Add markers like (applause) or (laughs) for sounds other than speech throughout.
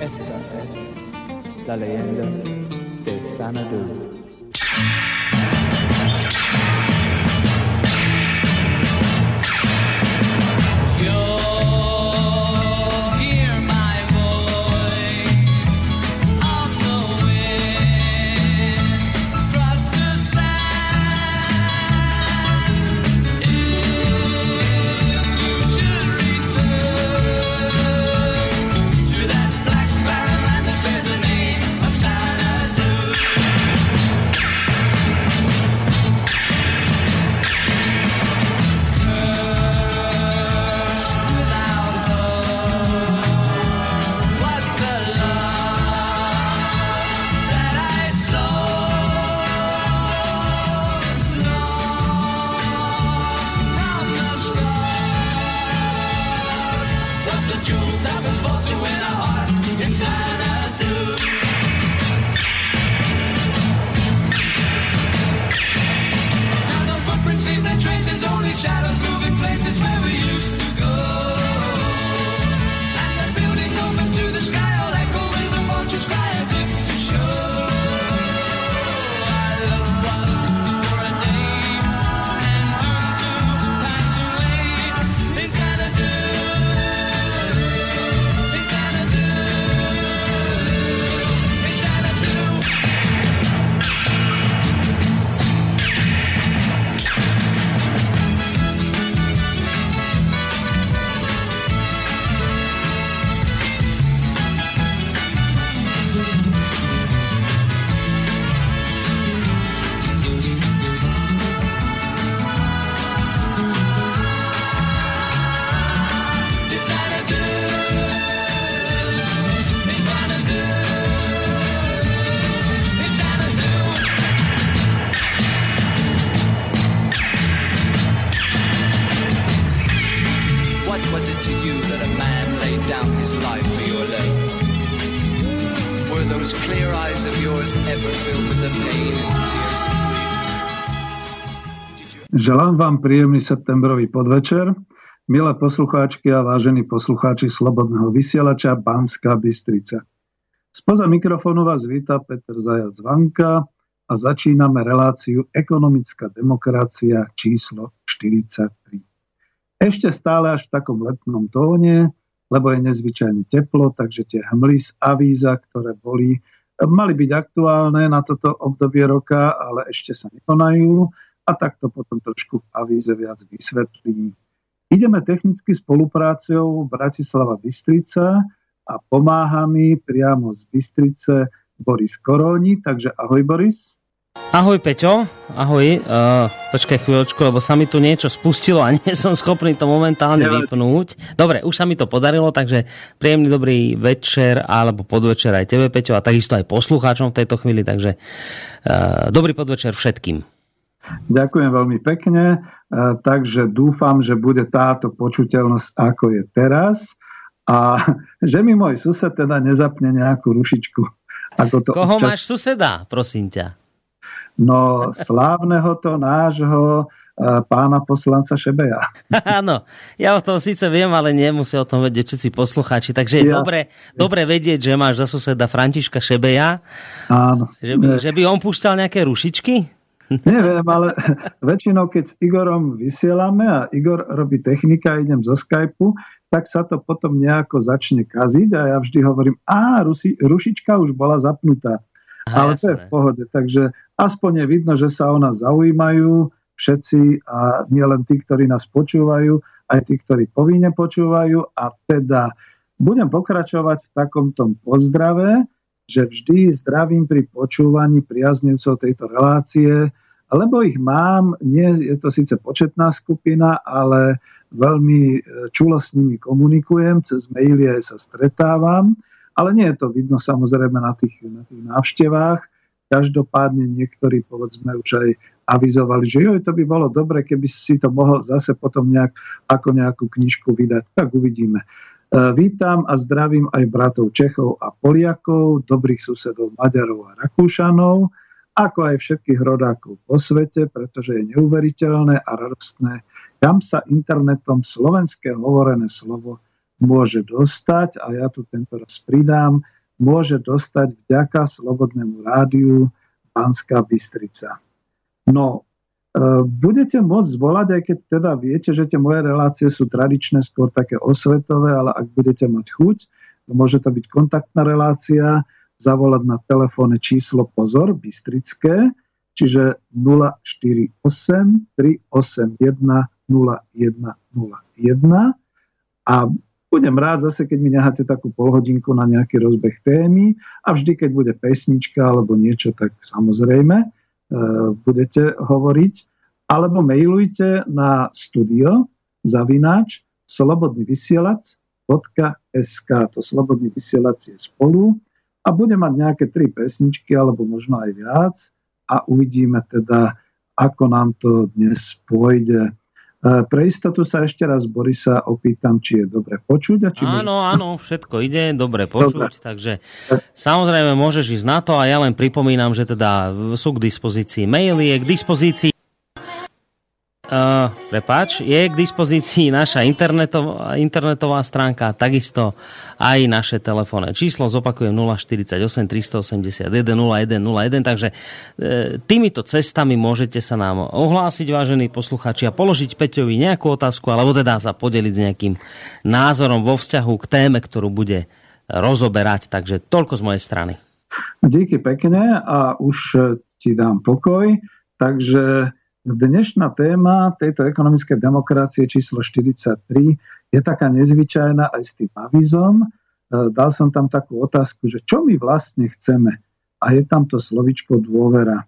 Esta es la leyenda de Sanadu. Želám vám príjemný septembrový podvečer. Milé poslucháčky a vážení poslucháči Slobodného vysielača Banská Bystrica. Spoza mikrofónu vás víta Peter Zajac Vanka a začíname reláciu Ekonomická demokracia číslo 43. Ešte stále až v takom letnom tóne, lebo je nezvyčajne teplo, takže tie hmly z avíza, ktoré boli, mali byť aktuálne na toto obdobie roka, ale ešte sa nekonajú a tak to potom trošku v avíze viac vysvetlím. Ideme technicky spoluprácou Bratislava Bystrica a pomáha mi priamo z Bystrice Boris Koróni, takže ahoj Boris. Ahoj Peťo, ahoj, uh, počkaj chvíľočku, lebo sa mi tu niečo spustilo a (laughs) nie som schopný to momentálne vypnúť. Dobre, už sa mi to podarilo, takže príjemný dobrý večer alebo podvečer aj tebe Peťo a takisto aj poslucháčom v tejto chvíli, takže uh, dobrý podvečer všetkým. Ďakujem veľmi pekne, e, takže dúfam, že bude táto počuteľnosť ako je teraz a že mi môj sused teda nezapne nejakú rušičku. Ako to Koho občas... máš suseda, prosím ťa? No, slávneho to nášho e, pána poslanca Šebeja. (laughs) Áno, ja o tom síce viem, ale nemusia o tom vedieť všetci poslucháči, takže je ja. dobre, dobre vedieť, že máš za suseda Františka Šebeja. Áno. Že by, že by on púšťal nejaké rušičky? Neviem, ale (laughs) väčšinou, keď s Igorom vysielame a Igor robí technika, idem zo Skypeu, tak sa to potom nejako začne kaziť a ja vždy hovorím, a rusi, rušička už bola zapnutá. A, ale jasné. to je v pohode, takže aspoň je vidno, že sa o nás zaujímajú všetci a nie len tí, ktorí nás počúvajú, aj tí, ktorí povinne počúvajú a teda budem pokračovať v takomto pozdrave, že vždy zdravím pri počúvaní priaznivcov tejto relácie, lebo ich mám, nie je to síce početná skupina, ale veľmi e, čulo s nimi komunikujem, cez maily aj sa stretávam, ale nie je to vidno samozrejme na tých, na tých návštevách. Každopádne niektorí povedzme už aj avizovali, že joj, to by bolo dobre, keby si to mohol zase potom nejak, ako nejakú knižku vydať. Tak uvidíme. E, vítam a zdravím aj bratov Čechov a Poliakov, dobrých susedov Maďarov a Rakúšanov, ako aj všetkých rodákov po svete, pretože je neuveriteľné a radostné, kam sa internetom slovenské hovorené slovo môže dostať, a ja tu tento raz pridám, môže dostať vďaka Slobodnému rádiu Banská Bystrica. No, budete môcť zvolať, aj keď teda viete, že tie moje relácie sú tradičné, skôr také osvetové, ale ak budete mať chuť, môže to byť kontaktná relácia, zavolať na telefónne číslo Pozor, Bystrické, čiže 048 381 0101 a budem rád zase, keď mi necháte takú polhodinku na nejaký rozbeh témy a vždy, keď bude pesnička alebo niečo, tak samozrejme. e, budete hovoriť. Alebo mailujte na studio zavináč slobodnyvysielac.sk To slobodný vysielac je spolu a bude mať nejaké tri pesničky alebo možno aj viac a uvidíme teda, ako nám to dnes pôjde. E, pre istotu sa ešte raz Borisa opýtam, či je dobre počuť. A či áno, môže... áno, všetko ide, dobre počuť, dobre. takže samozrejme môžeš ísť na to a ja len pripomínam, že teda sú k dispozícii maily, je k dispozícii Uh, prepáč, je k dispozícii naša internetová, internetová stránka, takisto aj naše telefónne číslo, zopakujem 048 381 0101, takže e, týmito cestami môžete sa nám ohlásiť, vážení posluchači, a položiť Peťovi nejakú otázku, alebo teda sa podeliť s nejakým názorom vo vzťahu k téme, ktorú bude rozoberať, takže toľko z mojej strany. Díky pekne a už ti dám pokoj, takže Dnešná téma tejto ekonomickej demokracie číslo 43 je taká nezvyčajná aj s tým avizom. E, dal som tam takú otázku, že čo my vlastne chceme. A je tam to slovičko dôvera.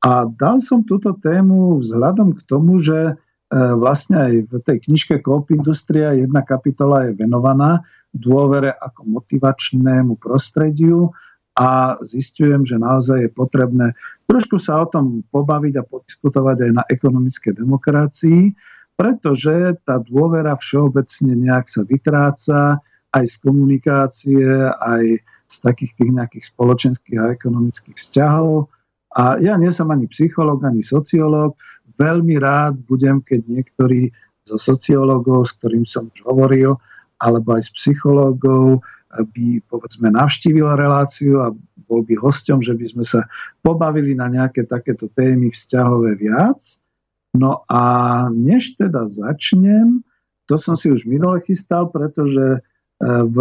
A dal som túto tému vzhľadom k tomu, že e, vlastne aj v tej knižke Coop Industria jedna kapitola je venovaná dôvere ako motivačnému prostrediu a zistujem, že naozaj je potrebné trošku sa o tom pobaviť a podiskutovať aj na ekonomické demokracii, pretože tá dôvera všeobecne nejak sa vytráca aj z komunikácie, aj z takých tých nejakých spoločenských a ekonomických vzťahov. A ja nie som ani psychológ, ani sociológ. Veľmi rád budem, keď niektorí zo sociológov, s ktorým som už hovoril, alebo aj z psychológov, by povedzme navštívil reláciu a bol by hosťom, že by sme sa pobavili na nejaké takéto témy vzťahové viac. No a než teda začnem, to som si už minule chystal, pretože e, v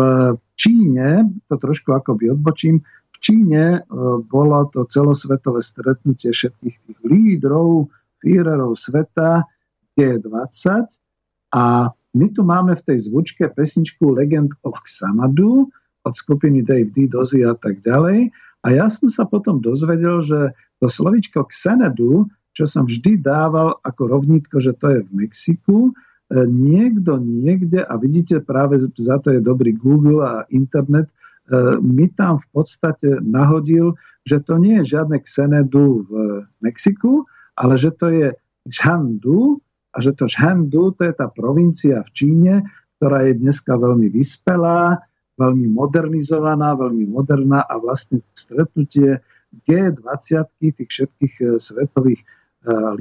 Číne, to trošku akoby odbočím, v Číne e, bolo to celosvetové stretnutie všetkých tých lídrov, Führerov sveta G20 a my tu máme v tej zvučke pesničku Legend of Xanadu od skupiny Dave D, Dozy a tak ďalej. A ja som sa potom dozvedel, že to slovičko Xanadu, čo som vždy dával ako rovnítko, že to je v Mexiku, e, niekto niekde, a vidíte, práve za to je dobrý Google a internet, e, mi tam v podstate nahodil, že to nie je žiadne Xanadu v Mexiku, ale že to je Žandu, a že to Shandu, to je tá provincia v Číne, ktorá je dneska veľmi vyspelá, veľmi modernizovaná, veľmi moderná a vlastne stretnutie G20, tých všetkých e, svetových e,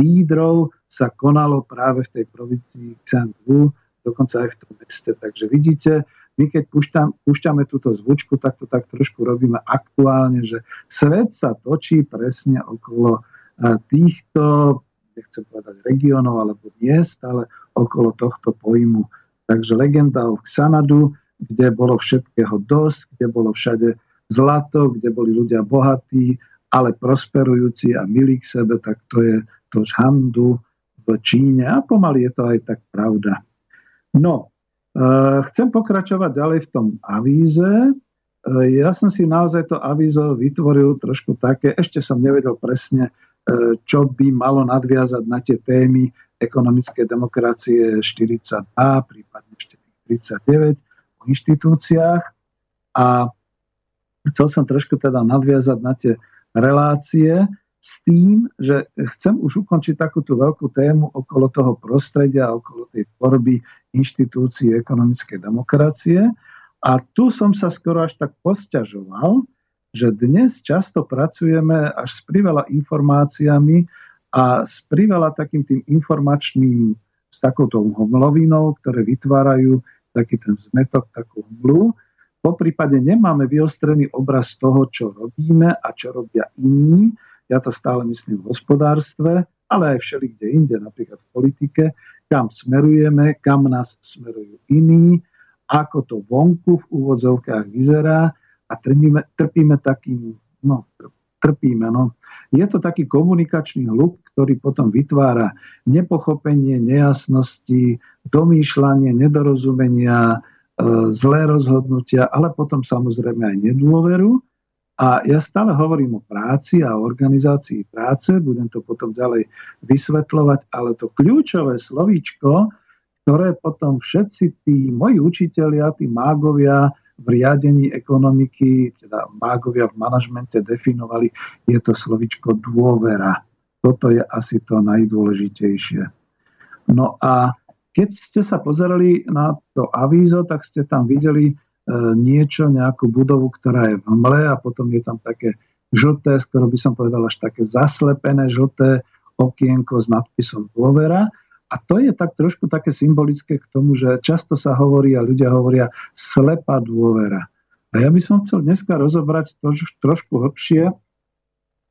lídrov sa konalo práve v tej provincii Xandu, dokonca aj v tom meste. Takže vidíte, my keď púšťam, púšťame túto zvučku, tak to tak trošku robíme aktuálne, že svet sa točí presne okolo e, týchto nechcem povedať regionov alebo miest, ale okolo tohto pojmu. Takže legenda o Xanadu, kde bolo všetkého dosť, kde bolo všade zlato, kde boli ľudia bohatí, ale prosperujúci a milí k sebe, tak to je to Žhandu v Číne a pomaly je to aj tak pravda. No, e, chcem pokračovať ďalej v tom avíze. E, ja som si naozaj to avízo vytvoril trošku také, ešte som nevedel presne, čo by malo nadviazať na tie témy ekonomickej demokracie 42, prípadne ešte 39 o inštitúciách. A chcel som trošku teda nadviazať na tie relácie s tým, že chcem už ukončiť takúto veľkú tému okolo toho prostredia, okolo tej tvorby inštitúcií ekonomickej demokracie. A tu som sa skoro až tak posťažoval, že dnes často pracujeme až s priveľa informáciami a s priveľa takým tým informačným, s takouto homlovinou, ktoré vytvárajú taký ten zmetok, takú hmlu. Po prípade nemáme vyostrený obraz toho, čo robíme a čo robia iní. Ja to stále myslím v hospodárstve, ale aj všelikde inde, napríklad v politike, kam smerujeme, kam nás smerujú iní, ako to vonku v úvodzovkách vyzerá a trpíme, trpíme takým, no, trpíme. No. Je to taký komunikačný hluk, ktorý potom vytvára nepochopenie, nejasnosti, domýšľanie, nedorozumenia, e, zlé rozhodnutia, ale potom samozrejme aj nedôveru. A ja stále hovorím o práci a organizácii práce, budem to potom ďalej vysvetľovať, ale to kľúčové slovíčko, ktoré potom všetci tí moji učitelia, tí mágovia v riadení ekonomiky, teda mágovia v manažmente definovali, je to slovičko dôvera. Toto je asi to najdôležitejšie. No a keď ste sa pozerali na to avízo, tak ste tam videli E, niečo, nejakú budovu, ktorá je v mle a potom je tam také žlté, skoro by som povedal až také zaslepené žlté okienko s nadpisom dôvera. A to je tak trošku také symbolické k tomu, že často sa hovorí a ľudia hovoria slepá dôvera. A ja by som chcel dneska rozobrať troš, trošku hlbšie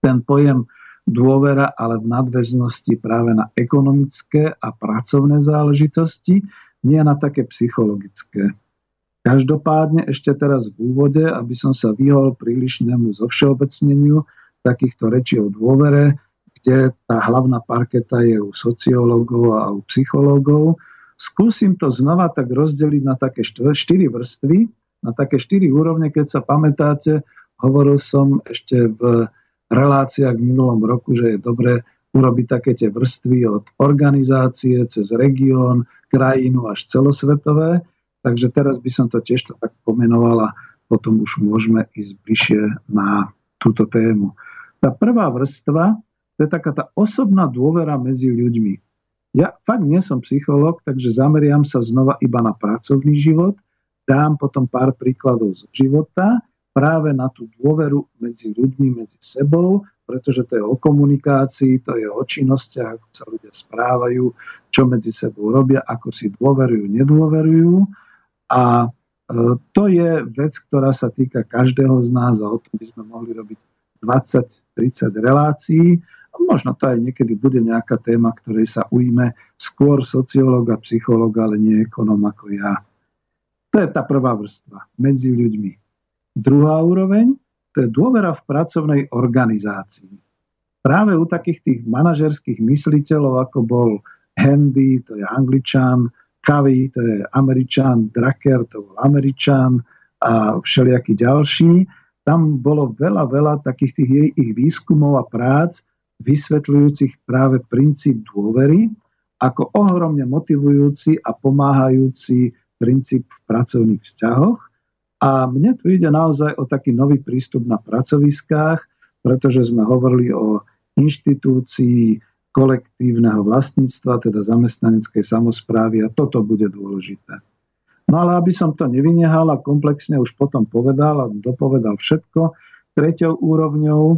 ten pojem dôvera, ale v nadväznosti práve na ekonomické a pracovné záležitosti, nie na také psychologické. Každopádne ešte teraz v úvode, aby som sa vyhol prílišnému zovšeobecneniu takýchto rečí o dôvere, kde tá hlavná parketa je u sociológov a u psychológov, skúsim to znova tak rozdeliť na také štyri vrstvy, na také štyri úrovne. Keď sa pamätáte, hovoril som ešte v reláciách v minulom roku, že je dobré urobiť také tie vrstvy od organizácie cez región, krajinu až celosvetové. Takže teraz by som to tiež to tak pomenoval a potom už môžeme ísť bližšie na túto tému. Tá prvá vrstva, to je taká tá osobná dôvera medzi ľuďmi. Ja fakt nie som psychológ, takže zameriam sa znova iba na pracovný život, dám potom pár príkladov z života, práve na tú dôveru medzi ľuďmi, medzi sebou, pretože to je o komunikácii, to je o činnostiach, ako sa ľudia správajú, čo medzi sebou robia, ako si dôverujú, nedôverujú. A e, to je vec, ktorá sa týka každého z nás a o tom by sme mohli robiť 20-30 relácií. A možno to aj niekedy bude nejaká téma, ktorej sa ujme skôr sociológ a psychológ, ale nie ekonom ako ja. To je tá prvá vrstva medzi ľuďmi. Druhá úroveň, to je dôvera v pracovnej organizácii. Práve u takých tých manažerských mysliteľov, ako bol Handy, to je Angličan, Covey, to je Američan, Drucker, to bol Američan a všelijakí ďalší. Tam bolo veľa, veľa takých tých jej ich výskumov a prác vysvetľujúcich práve princíp dôvery ako ohromne motivujúci a pomáhajúci princíp v pracovných vzťahoch. A mne tu ide naozaj o taký nový prístup na pracoviskách, pretože sme hovorili o inštitúcii kolektívneho vlastníctva, teda zamestnaneckej samozprávy a toto bude dôležité. No ale aby som to nevynehal a komplexne už potom povedal a dopovedal všetko, treťou úrovňou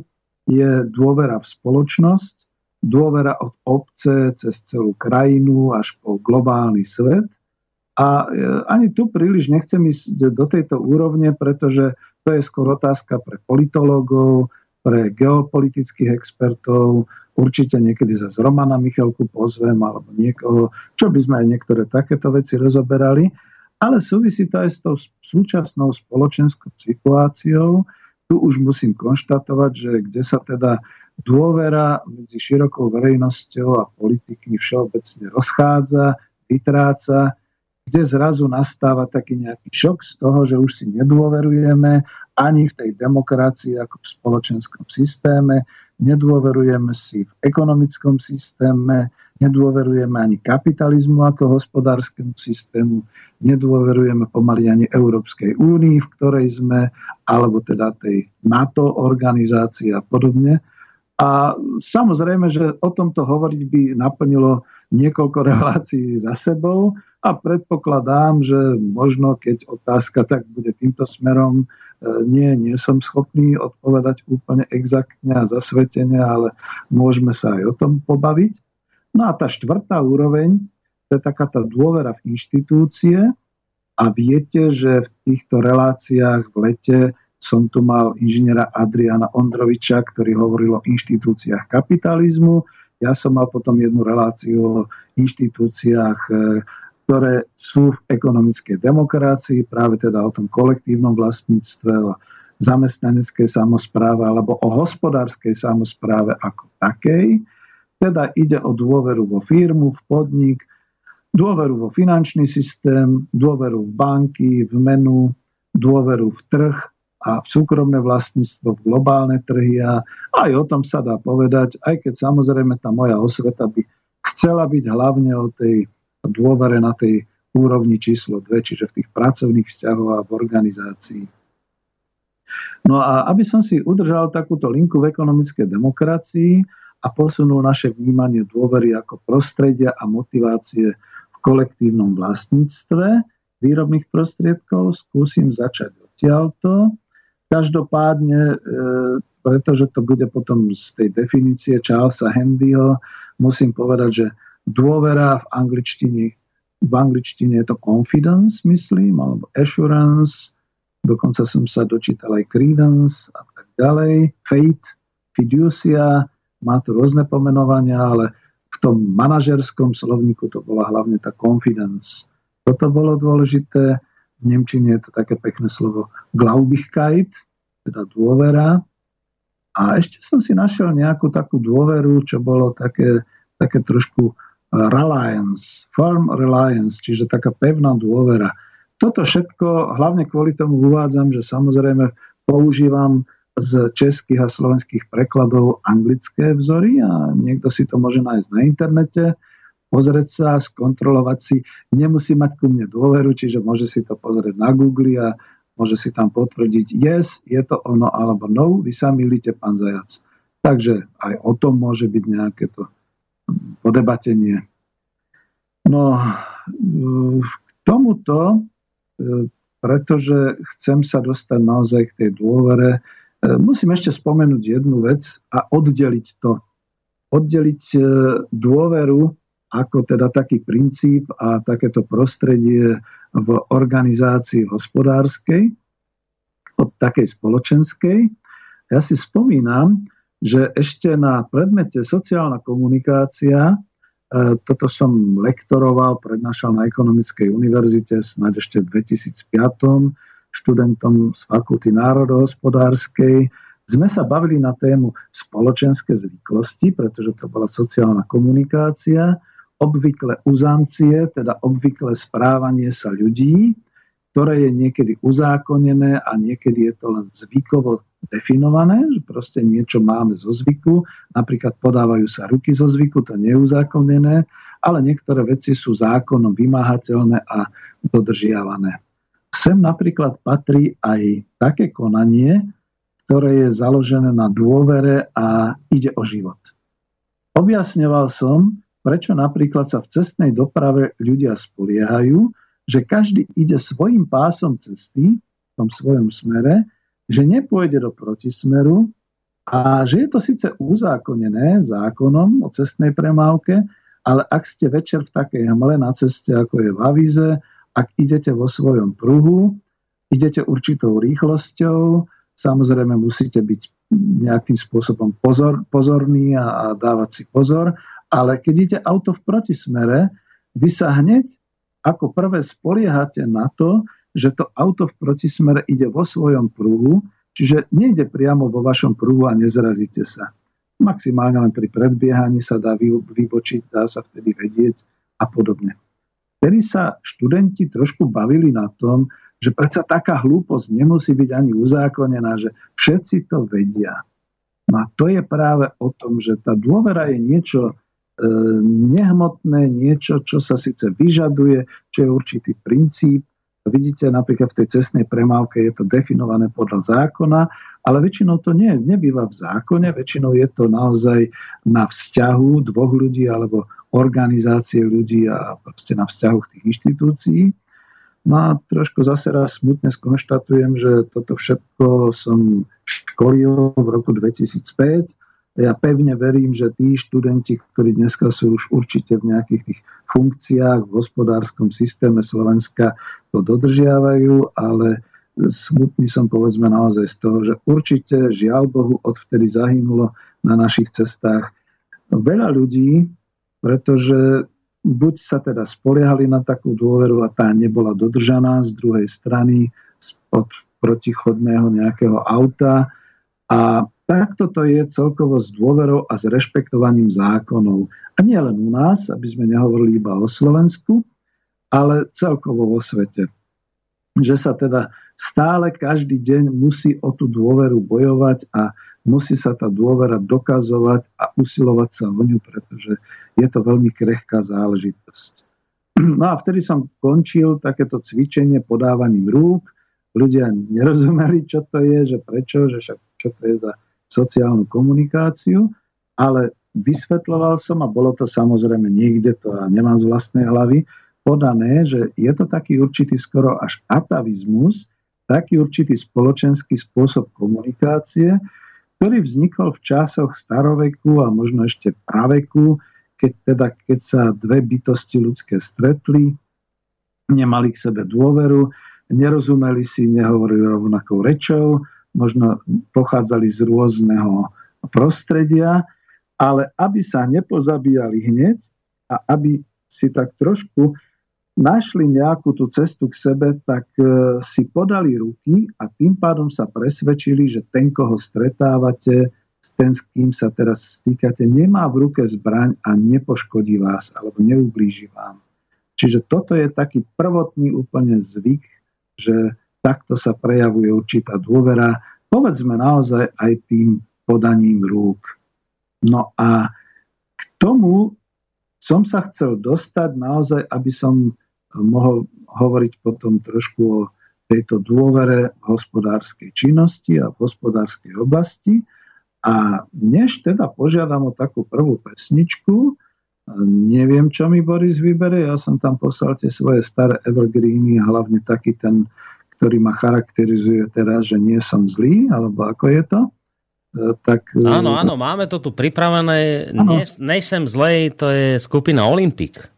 je dôvera v spoločnosť, dôvera od obce cez celú krajinu až po globálny svet. A e, ani tu príliš nechcem ísť do tejto úrovne, pretože to je skôr otázka pre politológov, pre geopolitických expertov, určite niekedy za Romana Michalku pozvem alebo niekoho, čo by sme aj niektoré takéto veci rozoberali, ale súvisí to aj s tou súčasnou spoločenskou situáciou. Tu už musím konštatovať, že kde sa teda dôvera medzi širokou verejnosťou a politikmi všeobecne rozchádza, vytráca, kde zrazu nastáva taký nejaký šok z toho, že už si nedôverujeme ani v tej demokracii ako v spoločenskom systéme, nedôverujeme si v ekonomickom systéme, nedôverujeme ani kapitalizmu ako hospodárskemu systému, nedôverujeme pomaly ani Európskej únii, v ktorej sme, alebo teda tej NATO organizácii a podobne. A samozrejme, že o tomto hovoriť by naplnilo niekoľko (laughs) relácií za sebou a predpokladám, že možno keď otázka tak bude týmto smerom, nie, nie som schopný odpovedať úplne exaktne a zasvetene, ale môžeme sa aj o tom pobaviť. No a tá štvrtá úroveň, to je taká tá dôvera v inštitúcie A viete, že v týchto reláciách v lete som tu mal inžiniera Adriana Ondroviča, ktorý hovoril o inštitúciách kapitalizmu. Ja som mal potom jednu reláciu o inštitúciách, e, ktoré sú v ekonomickej demokracii, práve teda o tom kolektívnom vlastníctve, o zamestnaneckej samozpráve alebo o hospodárskej samozpráve ako takej. Teda ide o dôveru vo firmu, v podnik, dôveru vo finančný systém, dôveru v banky, v menu, dôveru v trh a v súkromné vlastníctvo, v globálne trhy a aj o tom sa dá povedať, aj keď samozrejme tá moja osveta by chcela byť hlavne o tej dôvere na tej úrovni číslo 2, čiže v tých pracovných vzťahoch a v organizácii. No a aby som si udržal takúto linku v ekonomickej demokracii a posunul naše vnímanie dôvery ako prostredia a motivácie kolektívnom vlastníctve výrobných prostriedkov. Skúsim začať odtiaľto. Každopádne, e, pretože to bude potom z tej definície Charlesa Handyho, musím povedať, že dôvera v angličtine, v angličtine je to confidence, myslím, alebo assurance, dokonca som sa dočítal aj credence a tak ďalej, faith, fiducia, má to rôzne pomenovania, ale v tom manažerskom slovníku to bola hlavne tá confidence. Toto bolo dôležité. V Nemčine je to také pekné slovo Glaubigkeit, teda dôvera. A ešte som si našiel nejakú takú dôveru, čo bolo také, také trošku reliance, firm reliance, čiže taká pevná dôvera. Toto všetko, hlavne kvôli tomu uvádzam, že samozrejme používam z českých a slovenských prekladov anglické vzory a niekto si to môže nájsť na internete, pozrieť sa, skontrolovať si. Nemusí mať ku mne dôveru, čiže môže si to pozrieť na Google a môže si tam potvrdiť yes, je to ono alebo no, vy sa milíte, pán Zajac. Takže aj o tom môže byť nejaké to podebatenie. No, k tomuto, e, pretože chcem sa dostať naozaj k tej dôvere, musím ešte spomenúť jednu vec a oddeliť to. Oddeliť e, dôveru ako teda taký princíp a takéto prostredie v organizácii hospodárskej od takej spoločenskej. Ja si spomínam, že ešte na predmete sociálna komunikácia, e, toto som lektoroval, prednášal na Ekonomickej univerzite, snáď ešte v 2005 študentom z Fakulty národohospodárskej. Sme sa bavili na tému spoločenské zvyklosti, pretože to bola sociálna komunikácia, obvykle uzancie, teda obvykle správanie sa ľudí, ktoré je niekedy uzákonené a niekedy je to len zvykovo definované, že proste niečo máme zo zvyku, napríklad podávajú sa ruky zo zvyku, to nie je uzákonené, ale niektoré veci sú zákonom vymáhateľné a dodržiavané. Sem napríklad patrí aj také konanie, ktoré je založené na dôvere a ide o život. Objasňoval som, prečo napríklad sa v cestnej doprave ľudia spoliehajú, že každý ide svojim pásom cesty v tom svojom smere, že nepôjde do protismeru a že je to síce uzákonené zákonom o cestnej premávke, ale ak ste večer v takej hmle na ceste, ako je v avíze, ak idete vo svojom pruhu, idete určitou rýchlosťou, samozrejme musíte byť nejakým spôsobom pozor, pozorní a, a dávať si pozor, ale keď ide auto v protismere, vy sa hneď ako prvé spoliehate na to, že to auto v protismere ide vo svojom pruhu, čiže nejde priamo vo vašom pruhu a nezrazíte sa. Maximálne len pri predbiehaní sa dá vybočiť, dá sa vtedy vedieť a podobne vtedy sa študenti trošku bavili na tom, že predsa taká hlúposť nemusí byť ani uzákonená, že všetci to vedia. No a to je práve o tom, že tá dôvera je niečo e, nehmotné, niečo, čo sa síce vyžaduje, čo je určitý princíp. Vidíte, napríklad v tej cestnej premávke je to definované podľa zákona, ale väčšinou to nie, nebýva v zákone, väčšinou je to naozaj na vzťahu dvoch ľudí alebo organizácie ľudí a proste na vzťahoch tých inštitúcií. No a trošku zase raz smutne skonštatujem, že toto všetko som školil v roku 2005 ja pevne verím, že tí študenti, ktorí dneska sú už určite v nejakých tých funkciách v hospodárskom systéme Slovenska, to dodržiavajú, ale smutný som povedzme naozaj z toho, že určite žiaľ Bohu odvtedy zahynulo na našich cestách veľa ľudí, pretože buď sa teda spoliehali na takú dôveru a tá nebola dodržaná z druhej strany od protichodného nejakého auta a Takto to je celkovo s dôverou a s rešpektovaním zákonov. A nie len u nás, aby sme nehovorili iba o Slovensku, ale celkovo vo svete. Že sa teda stále každý deň musí o tú dôveru bojovať a musí sa tá dôvera dokazovať a usilovať sa o ňu, pretože je to veľmi krehká záležitosť. (clears throat) No a vtedy som končil takéto cvičenie podávaním rúk. Ľudia nerozumeli, čo to je, že prečo, že však čo to je za sociálnu komunikáciu, ale vysvetloval som, a bolo to samozrejme niekde, to a nemám z vlastnej hlavy, podané, že je to taký určitý skoro až atavizmus, taký určitý spoločenský spôsob komunikácie, ktorý vznikol v časoch staroveku a možno ešte praveku, keď, teda, keď sa dve bytosti ľudské stretli, nemali k sebe dôveru, nerozumeli si, nehovorili rovnakou rečou, možno pochádzali z rôzneho prostredia, ale aby sa nepozabíjali hneď a aby si tak trošku našli nejakú tú cestu k sebe, tak e, si podali ruky a tým pádom sa presvedčili, že ten, koho stretávate, ten, s kým sa teraz stýkate, nemá v ruke zbraň a nepoškodí vás alebo neublíži vám. Čiže toto je taký prvotný úplne zvyk, že takto sa prejavuje určitá dôvera, povedzme naozaj aj tým podaním rúk. No a k tomu som sa chcel dostať naozaj, aby som mohol hovoriť potom trošku o tejto dôvere v hospodárskej činnosti a v hospodárskej oblasti. A než teda požiadam o takú prvú pesničku, neviem, čo mi Boris vybere, ja som tam poslal tie svoje staré evergreeny, hlavne taký ten ktorý ma charakterizuje teraz, že nie som zlý, alebo ako je to. E, tak, e, áno, áno, máme to tu pripravené. Nie, nejsem zlej, to je skupina Olympik.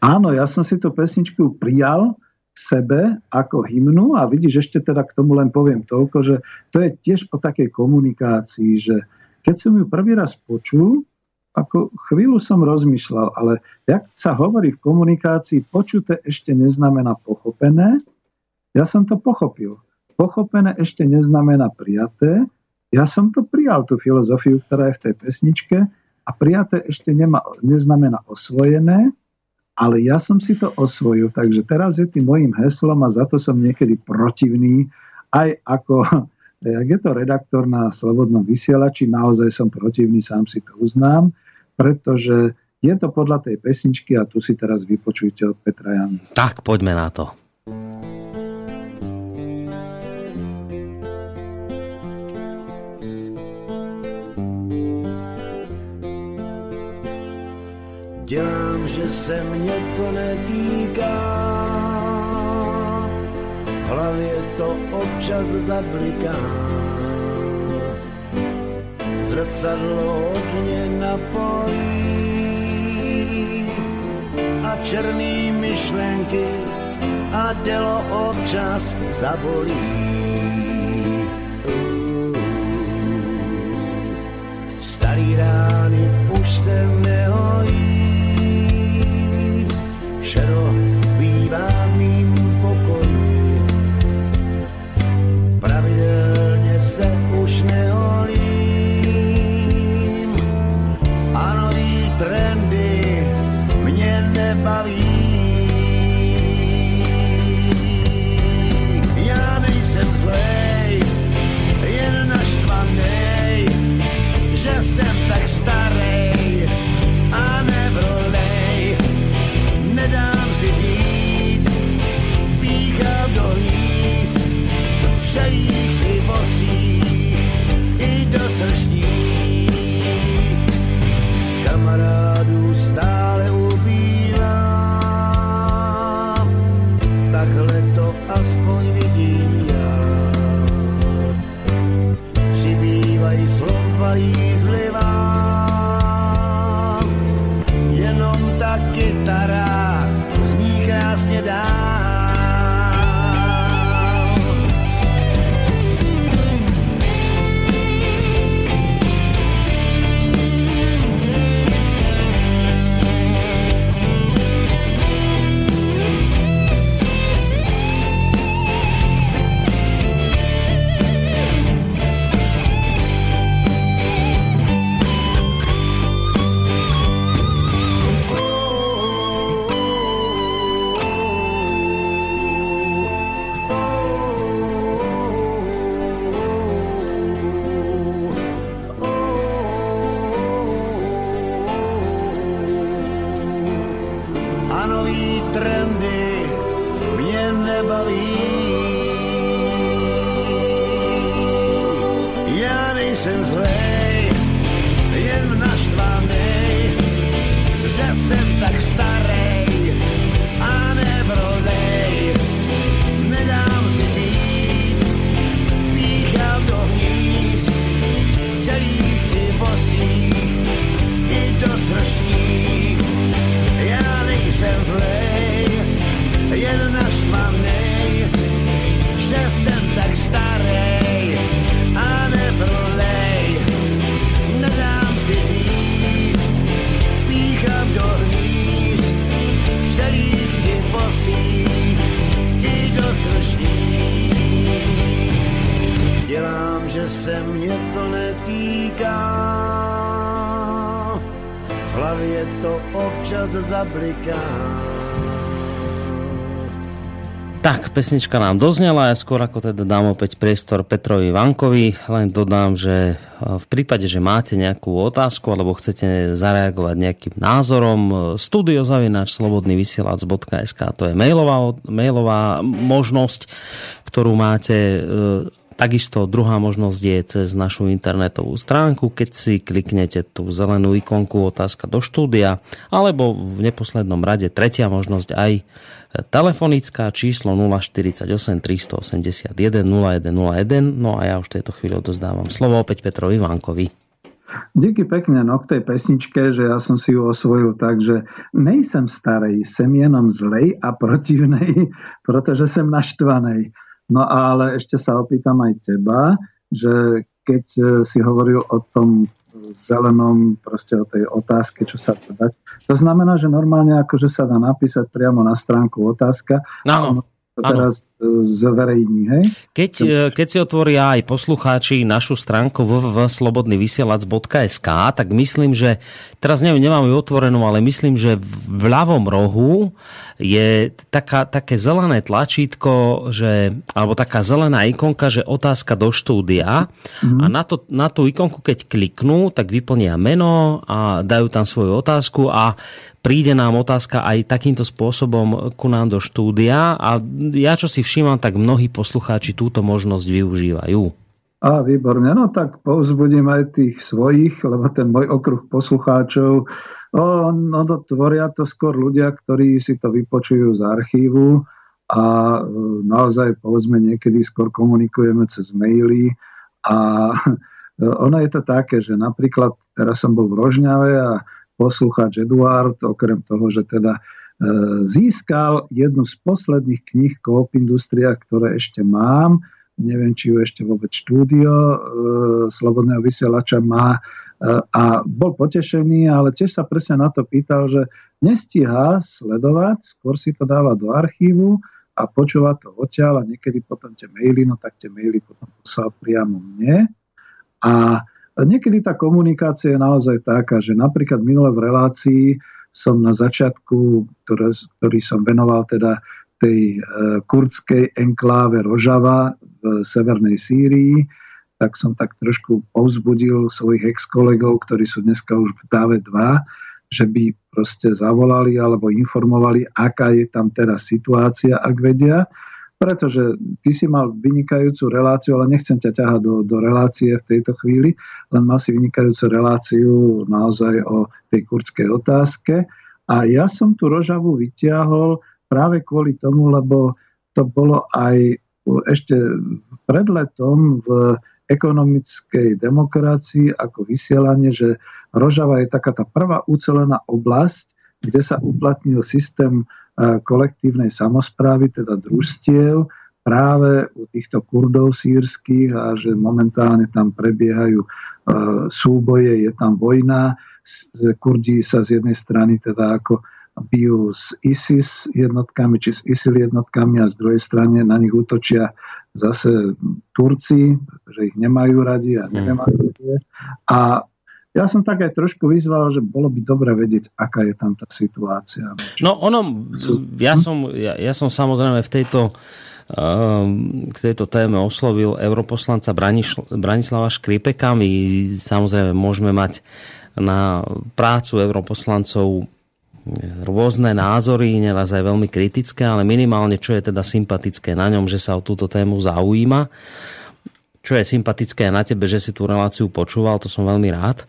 Áno, ja som si tú pesničku prijal sebe ako hymnu a vidíš, ešte teda k tomu len poviem toľko, že to je tiež o takej komunikácii, že keď som ju prvý raz počul, ako chvíľu som rozmýšľal, ale jak sa hovorí v komunikácii, počuté ešte neznamená pochopené, ja som to pochopil. Pochopené ešte neznamená prijaté. Ja som to prijal, tú filozofiu, ktorá je v tej pesničke a prijaté ešte nemá, neznamená osvojené, ale ja som si to osvojil. Takže teraz je tým mojim heslom a za to som niekedy protivný, aj ako, (laughs) jak je to redaktor na Slobodnom vysielači, naozaj som protivný, sám si to uznám, pretože je to podľa tej pesničky a tu si teraz vypočujte od Petra Jana. Tak, poďme na to. Dělám, že se mě to netýká, v hlavě to občas zabliká. Zrcadlo hodně napojí a černý myšlenky a dělo občas zabolí. Starý rány už se nehojí shadow joli Pesnička nám doznela a skôr ako teda dám opäť priestor Petrovi Vankovi, len dodám, že v prípade, že máte nejakú otázku alebo chcete zareagovať nejakým názorom, studiozavináč slobodnyvysielac.sk to je mailová, mailová možnosť, ktorú máte Takisto druhá možnosť je cez našu internetovú stránku, keď si kliknete tú zelenú ikonku otázka do štúdia, alebo v neposlednom rade tretia možnosť aj telefonická číslo 048 381 0101. No a ja už v tejto chvíli odozdávam slovo opäť Petrovi Vánkovi. Díky pekne no k tej pesničke, že ja som si ju osvojil tak, že nejsem starej, sem jenom zlej a protivnej, (laughs) pretože som naštvanej. No ale ešte sa opýtam aj teba, že keď e, si hovoril o tom zelenom, proste o tej otázke, čo sa to dať. To znamená, že normálne akože sa dá napísať priamo na stránku otázka. No, to teraz ano. zverejní, hej? Keď, e, keď si otvoria aj poslucháči našu stránku www.slobodnyvysielac.sk, tak myslím, že teraz neviem, nemám ju otvorenú, ale myslím, že v ľavom rohu je taká, také zelené tlačítko, že, alebo taká zelená ikonka, že otázka do štúdia mm-hmm. a na, to, na tú ikonku, keď kliknú, tak vyplnia meno a dajú tam svoju otázku a príde nám otázka aj takýmto spôsobom ku nám do štúdia a ja čo si všímam, tak mnohí poslucháči túto možnosť využívajú. A výborne, no tak povzbudím aj tých svojich, lebo ten môj okruh poslucháčov, o, no to tvoria to skôr ľudia, ktorí si to vypočujú z archívu a e, naozaj povedzme niekedy skôr komunikujeme cez maily a (laughs) ono je to také, že napríklad teraz som bol v Rožňave a poslucháč Eduard, okrem toho, že teda e, získal jednu z posledných kníh Coop Industria, ktoré ešte mám. Neviem, či ju ešte vôbec štúdio e, Slobodného vysielača má. E, a bol potešený, ale tiež sa presne na to pýtal, že nestíha sledovať, skôr si to dáva do archívu a počúva to odtiaľ a niekedy potom tie maily, no tak tie maily potom poslal priamo mne. A Niekedy tá komunikácia je naozaj taká, že napríklad minule v relácii som na začiatku, ktoré, ktorý som venoval teda tej e, kurdskej enkláve Rožava v severnej Sýrii, tak som tak trošku povzbudil svojich ex-kolegov, ktorí sú dneska už v DAVE 2, že by proste zavolali alebo informovali, aká je tam teraz situácia, ak vedia pretože ty si mal vynikajúcu reláciu, ale nechcem ťa ťahať do, do relácie v tejto chvíli, len mal si vynikajúcu reláciu naozaj o tej kurdskej otázke. A ja som tu Rožavu vyťahol práve kvôli tomu, lebo to bolo aj ešte pred letom v ekonomickej demokracii ako vysielanie, že Rožava je taká tá prvá ucelená oblasť, kde sa uplatnil systém kolektívnej samozprávy, teda družstiev, práve u týchto kurdov sírskych a že momentálne tam prebiehajú e, súboje, je tam vojna. Kurdi sa z jednej strany teda ako bijú s ISIS jednotkami či s ISIL jednotkami a z druhej strany na nich útočia zase Turci, že ich nemajú radi a neviem, mm. A ja som tak aj trošku vyzval, že bolo by dobre vedieť, aká je tam tá situácia. No ono, ja som, ja, ja som samozrejme v tejto um, k tejto téme oslovil europoslanca Branislava Škripeka. My samozrejme môžeme mať na prácu europoslancov rôzne názory, neraz aj veľmi kritické, ale minimálne čo je teda sympatické na ňom, že sa o túto tému zaujíma. Čo je sympatické na tebe, že si tú reláciu počúval, to som veľmi rád.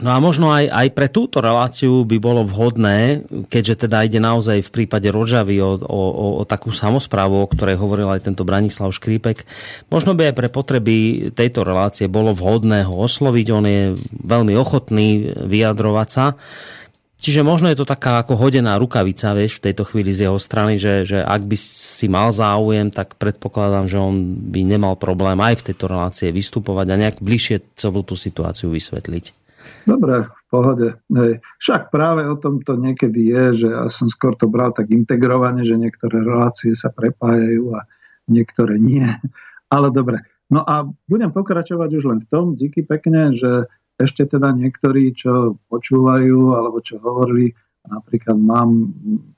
No a možno aj, aj pre túto reláciu by bolo vhodné, keďže teda ide naozaj v prípade Rožavy o, o, o, o takú samozprávu, o ktorej hovoril aj tento Branislav Škrípek, možno by aj pre potreby tejto relácie bolo vhodné ho osloviť, on je veľmi ochotný vyjadrovať sa. Čiže možno je to taká ako hodená rukavica, vieš, v tejto chvíli z jeho strany, že, že ak by si mal záujem, tak predpokladám, že on by nemal problém aj v tejto relácie vystupovať a nejak bližšie celú tú situáciu vysvetliť. Dobre, v pohode. Hej. Však práve o tom to niekedy je, že ja som skôr to bral tak integrovane, že niektoré relácie sa prepájajú a niektoré nie. (laughs) Ale dobre. No a budem pokračovať už len v tom, díky pekne, že ešte teda niektorí, čo počúvajú alebo čo hovorili, napríklad mám,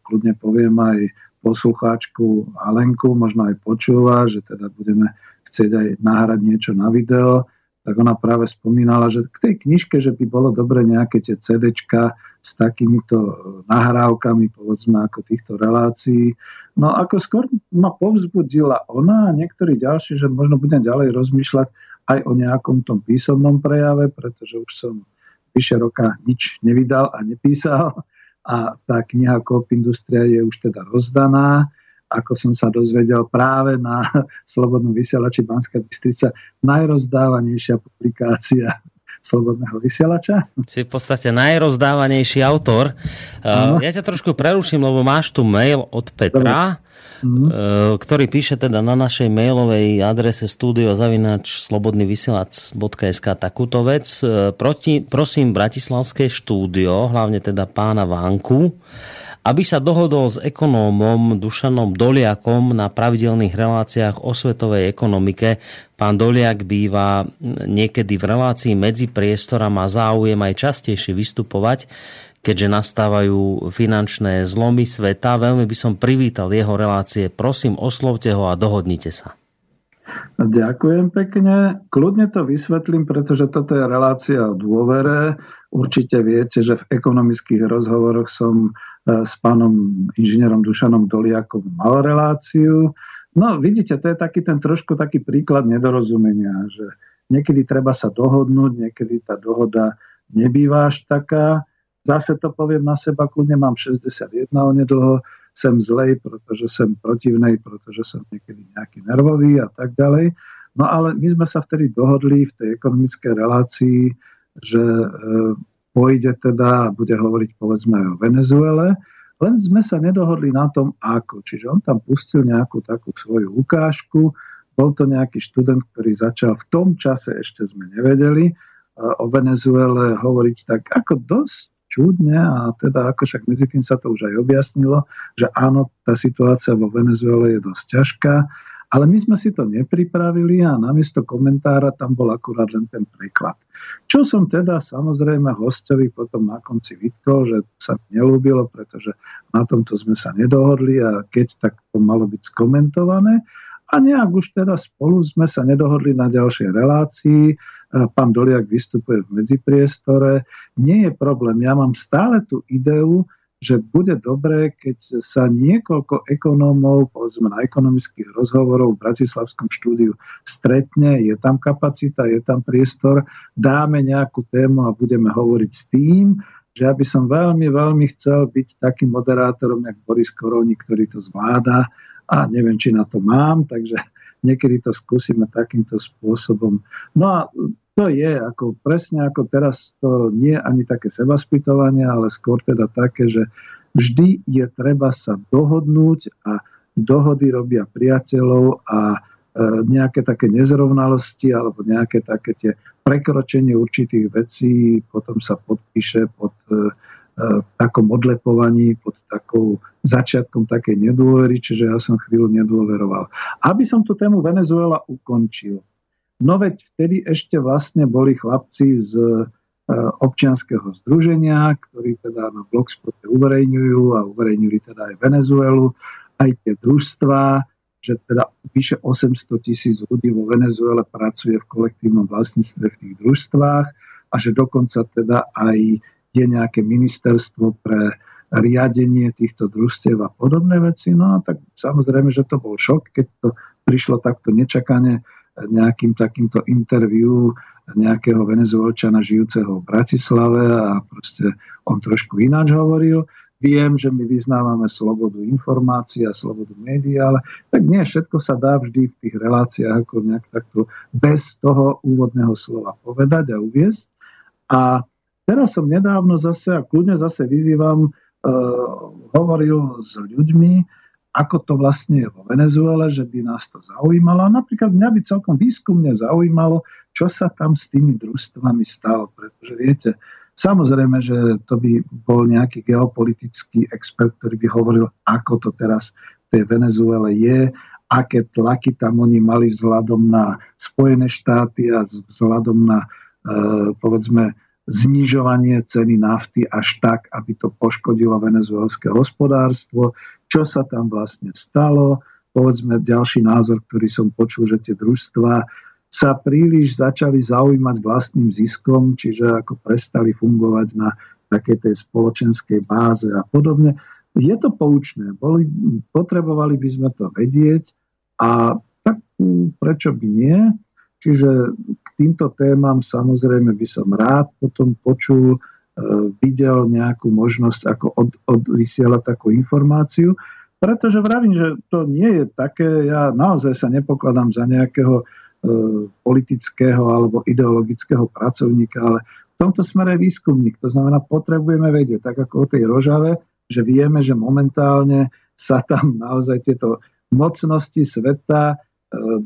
kľudne poviem aj poslucháčku Alenku, možno aj počúva, že teda budeme chcieť aj nahrať niečo na video, tak ona práve spomínala, že k tej knižke, že by bolo dobre nejaké tie CDčka s takýmito nahrávkami, povedzme, ako týchto relácií. No ako skôr ma povzbudila ona a niektorí ďalší, že možno budem ďalej rozmýšľať, aj o nejakom tom písomnom prejave, pretože už som vyše roka nič nevydal a nepísal a tá kniha Coop Industria je už teda rozdaná. Ako som sa dozvedel práve na (laughs) Slobodnom vysielači Banská Bystrica, najrozdávanejšia publikácia (laughs) Slobodného vysielača. Si v podstate najrozdávanejší autor. No. Ja ťa trošku preruším, lebo máš tu mail od Petra. Dobre mm-hmm. ktorý píše teda na našej mailovej adrese studiozavinač.slobodnyvysielac.sk takúto vec. E, proti, prosím Bratislavské štúdio, hlavne teda pána Vánku, aby sa dohodol s ekonómom Dušanom Doliakom na pravidelných reláciách o svetovej ekonomike. Pán Doliak býva niekedy v relácii medzi priestorom a záujem aj častejšie vystupovať keďže nastávajú finančné zlomy sveta. Veľmi by som privítal jeho relácie. Prosím, oslovte ho a dohodnite sa. Ďakujem pekne. Kľudne to vysvetlím, pretože toto je relácia o dôvere. Určite viete, že v ekonomických rozhovoroch som e, s pánom inžinierom Dušanom Doliakom mal reláciu. No vidíte, to je taký ten trošku taký príklad nedorozumenia, že niekedy treba sa dohodnúť, niekedy tá dohoda nebýva až taká. Zase to poviem na seba, kľudne mám 61 onedlho, sem zlej, pretože som protivnej, pretože som niekedy nejaký nervový a tak ďalej. No ale my sme sa vtedy dohodli v tej ekonomickej relácii, že e, pôjde teda a bude hovoriť povedzme aj o Venezuele, len sme sa nedohodli na tom, ako. Čiže on tam pustil nejakú takú svoju ukážku, bol to nejaký študent, ktorý začal v tom čase, ešte sme nevedeli, e, o Venezuele hovoriť tak ako dosť čudne a teda ako však medzi tým sa to už aj objasnilo, že áno, tá situácia vo Venezuele je dosť ťažká, ale my sme si to nepripravili a namiesto komentára tam bol akurát len ten preklad. Čo som teda samozrejme hostovi potom na konci vytkol, že sa mi nelúbilo, pretože na tomto sme sa nedohodli a keď tak to malo byť skomentované. A nejak už teda spolu sme sa nedohodli na ďalšej relácii pán Doliak vystupuje v medzipriestore. Nie je problém. Ja mám stále tú ideu, že bude dobré, keď sa niekoľko ekonómov, povedzme na ekonomických rozhovorov v Bratislavskom štúdiu stretne, je tam kapacita, je tam priestor, dáme nejakú tému a budeme hovoriť s tým, že ja by som veľmi, veľmi chcel byť takým moderátorom, jak Boris Koroni, ktorý to zvláda a neviem, či na to mám, takže niekedy to skúsime takýmto spôsobom. No a to je ako presne ako teraz to nie je ani také sebaspytovanie, ale skôr teda také, že vždy je treba sa dohodnúť a dohody robia priateľov a e, nejaké také nezrovnalosti alebo nejaké také tie prekročenie určitých vecí potom sa podpíše pod e, takom odlepovaní, pod takou začiatkom takej nedôvery, čiže ja som chvíľu nedôveroval. Aby som tú tému Venezuela ukončil. No veď vtedy ešte vlastne boli chlapci z e, občianského združenia, ktorí teda na Blogspote uverejňujú a uverejnili teda aj Venezuelu, aj tie družstvá, že teda vyše 800 tisíc ľudí vo Venezuele pracuje v kolektívnom vlastníctve v tých družstvách a že dokonca teda aj je nejaké ministerstvo pre riadenie týchto družstiev a podobné veci. No a tak samozrejme, že to bol šok, keď to prišlo takto nečakane nejakým takýmto interviu nejakého venezuelčana žijúceho v Bratislave a proste on trošku ináč hovoril. Viem, že my vyznávame slobodu informácií a slobodu médií, ale tak nie všetko sa dá vždy v tých reláciách ako nejak takto bez toho úvodného slova povedať a uviesť. A teraz som nedávno zase, a kľudne zase vyzývam, uh, hovoril s ľuďmi, ako to vlastne je vo Venezuele, že by nás to zaujímalo. A napríklad mňa by celkom výskumne zaujímalo, čo sa tam s tými družstvami stalo. Pretože viete, samozrejme, že to by bol nejaký geopolitický expert, ktorý by hovoril, ako to teraz v tej Venezuele je, aké tlaky tam oni mali vzhľadom na Spojené štáty a vzhľadom na, e, povedzme, znižovanie ceny nafty až tak, aby to poškodilo venezuelské hospodárstvo, čo sa tam vlastne stalo. Povedzme ďalší názor, ktorý som počul, že tie družstva sa príliš začali zaujímať vlastným ziskom, čiže ako prestali fungovať na takej tej spoločenskej báze a podobne. Je to poučné, boli, potrebovali by sme to vedieť a tak prečo by nie? Čiže k týmto témam samozrejme by som rád potom počul, e, videl nejakú možnosť, ako od, odvysielať takú informáciu, pretože vravím, že to nie je také, ja naozaj sa nepokladám za nejakého e, politického alebo ideologického pracovníka, ale v tomto smere je výskumník. To znamená, potrebujeme vedieť, tak ako o tej rožave, že vieme, že momentálne sa tam naozaj tieto mocnosti sveta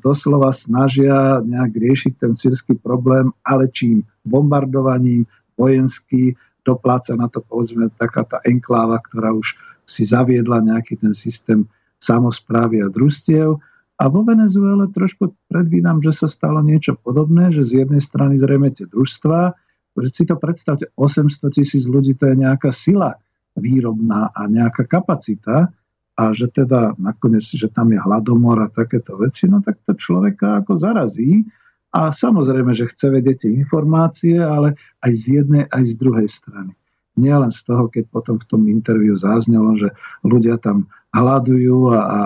doslova snažia nejak riešiť ten sírsky problém, ale čím? Bombardovaním, vojenský, dopláca na to povedzme taká tá enkláva, ktorá už si zaviedla nejaký ten systém samozprávy a družstiev. A vo Venezuele trošku predvídam, že sa stalo niečo podobné, že z jednej strany zrejme tie družstva, si to predstavte, 800 tisíc ľudí to je nejaká sila výrobná a nejaká kapacita, a že teda nakoniec, že tam je hladomor a takéto veci, no tak to človeka ako zarazí a samozrejme, že chce vedieť informácie, ale aj z jednej, aj z druhej strany. Nie len z toho, keď potom v tom interviu záznelo, že ľudia tam hľadujú a, a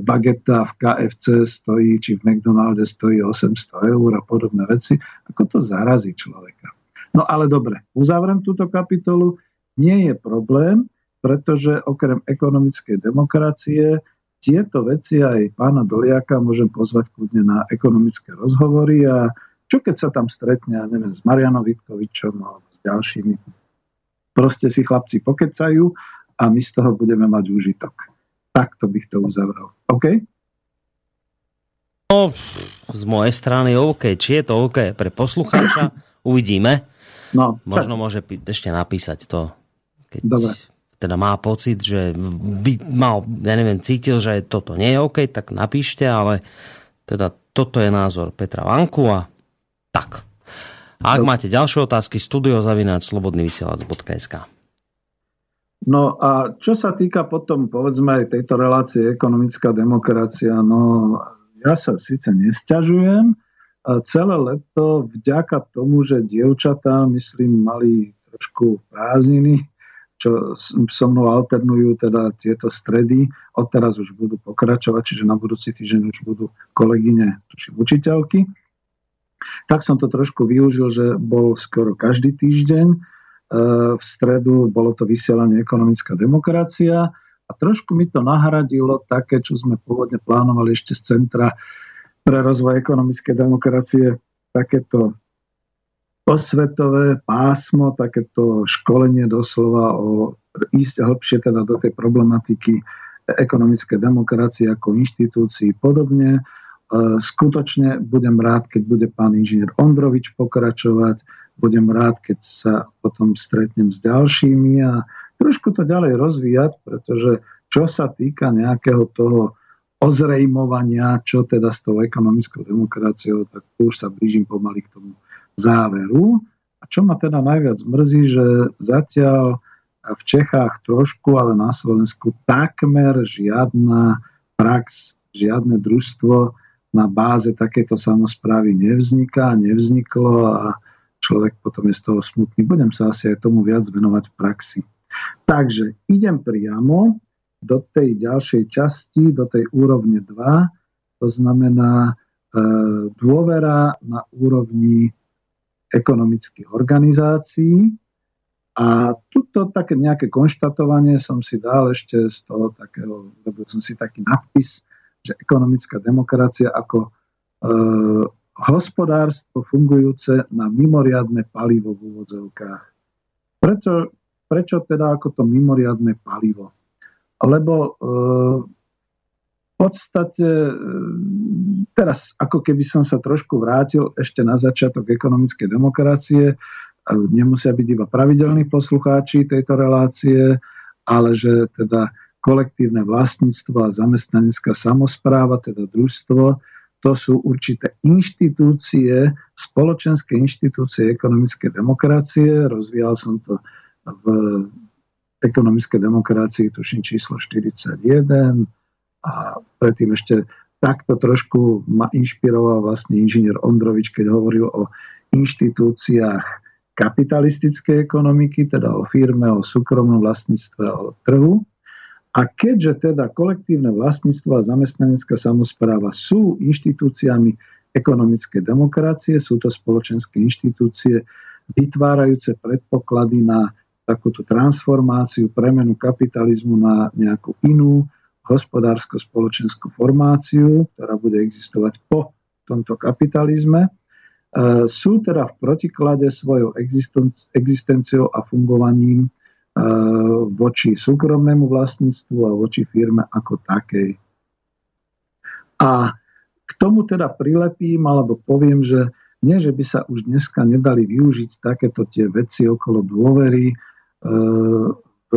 bageta v KFC stojí, či v McDonalde stojí 800 eur a podobné veci, ako to zarazí človeka. No ale dobre, uzavriem túto kapitolu. Nie je problém, pretože okrem ekonomickej demokracie tieto veci aj pána Doliaka môžem pozvať kľudne na ekonomické rozhovory a čo keď sa tam stretne, ja neviem, s Marianom Vitkovičom alebo s ďalšími. Proste si chlapci pokecajú a my z toho budeme mať úžitok. Takto bych to uzavrel. OK? No, z mojej strany OK. Či je to OK pre poslucháča? Uvidíme. No, Možno môže ešte napísať to. Keď... Dobre teda má pocit, že by mal, ja neviem, cítil, že toto nie je OK, tak napíšte, ale teda toto je názor Petra Vanku a tak. A ak no. máte ďalšie otázky, studiozavináč slobodnyvysielac.sk No a čo sa týka potom, povedzme aj tejto relácie ekonomická demokracia, no ja sa síce nesťažujem, celé leto vďaka tomu, že dievčatá, myslím, mali trošku prázdniny, čo so mnou alternujú teda tieto stredy. Odteraz už budú pokračovať, čiže na budúci týždeň už budú kolegyne, tuším, učiteľky. Tak som to trošku využil, že bol skoro každý týždeň. E, v stredu bolo to vysielanie ekonomická demokracia a trošku mi to nahradilo také, čo sme pôvodne plánovali ešte z Centra pre rozvoj ekonomickej demokracie, takéto osvetové pásmo, takéto školenie doslova o ísť hĺbšie teda do tej problematiky ekonomické demokracie ako inštitúcií podobne. E, skutočne budem rád, keď bude pán inžinier Ondrovič pokračovať, budem rád, keď sa potom stretnem s ďalšími a trošku to ďalej rozvíjať, pretože čo sa týka nejakého toho ozrejmovania, čo teda s tou ekonomickou demokraciou, tak už sa blížim pomaly k tomu záveru. A čo ma teda najviac mrzí, že zatiaľ v Čechách trošku, ale na Slovensku takmer žiadna prax, žiadne družstvo na báze takéto samozprávy nevzniká, nevzniklo a človek potom je z toho smutný. Budem sa asi aj tomu viac venovať v praxi. Takže idem priamo do tej ďalšej časti, do tej úrovne 2, to znamená e, dôvera na úrovni ekonomických organizácií. A tuto také nejaké konštatovanie som si dal ešte z toho takého, robil som si taký nadpis, že ekonomická demokracia ako e, hospodárstvo fungujúce na mimoriadne palivo v úvodzovkách. Prečo, prečo teda ako to mimoriadne palivo? Lebo e, v podstate e, teraz ako keby som sa trošku vrátil ešte na začiatok ekonomickej demokracie, nemusia byť iba pravidelní poslucháči tejto relácie, ale že teda kolektívne vlastníctvo a zamestnanecká samozpráva, teda družstvo, to sú určité inštitúcie, spoločenské inštitúcie ekonomické demokracie. Rozvíjal som to v ekonomickej demokracii, tuším číslo 41 a predtým ešte takto trošku ma inšpiroval vlastne inžinier Ondrovič, keď hovoril o inštitúciách kapitalistickej ekonomiky, teda o firme, o súkromnom vlastníctve, o trhu. A keďže teda kolektívne vlastníctvo a zamestnanecká samozpráva sú inštitúciami ekonomickej demokracie, sú to spoločenské inštitúcie vytvárajúce predpoklady na takúto transformáciu, premenu kapitalizmu na nejakú inú hospodársko-spoločenskú formáciu, ktorá bude existovať po tomto kapitalizme E, sú teda v protiklade svojou existenciou a fungovaním e, voči súkromnému vlastníctvu a voči firme ako takej. A k tomu teda prilepím alebo poviem, že nie, že by sa už dneska nedali využiť takéto tie veci okolo dôvery e, v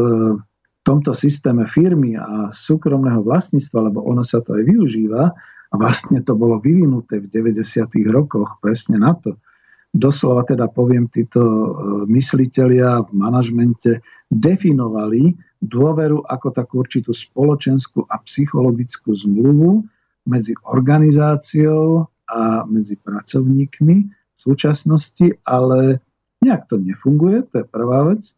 tomto systéme firmy a súkromného vlastníctva, lebo ono sa to aj využíva, a vlastne to bolo vyvinuté v 90. rokoch presne na to. Doslova teda poviem, títo e, mysliteľia v manažmente definovali dôveru ako takú určitú spoločenskú a psychologickú zmluvu medzi organizáciou a medzi pracovníkmi v súčasnosti, ale nejak to nefunguje, to je prvá vec.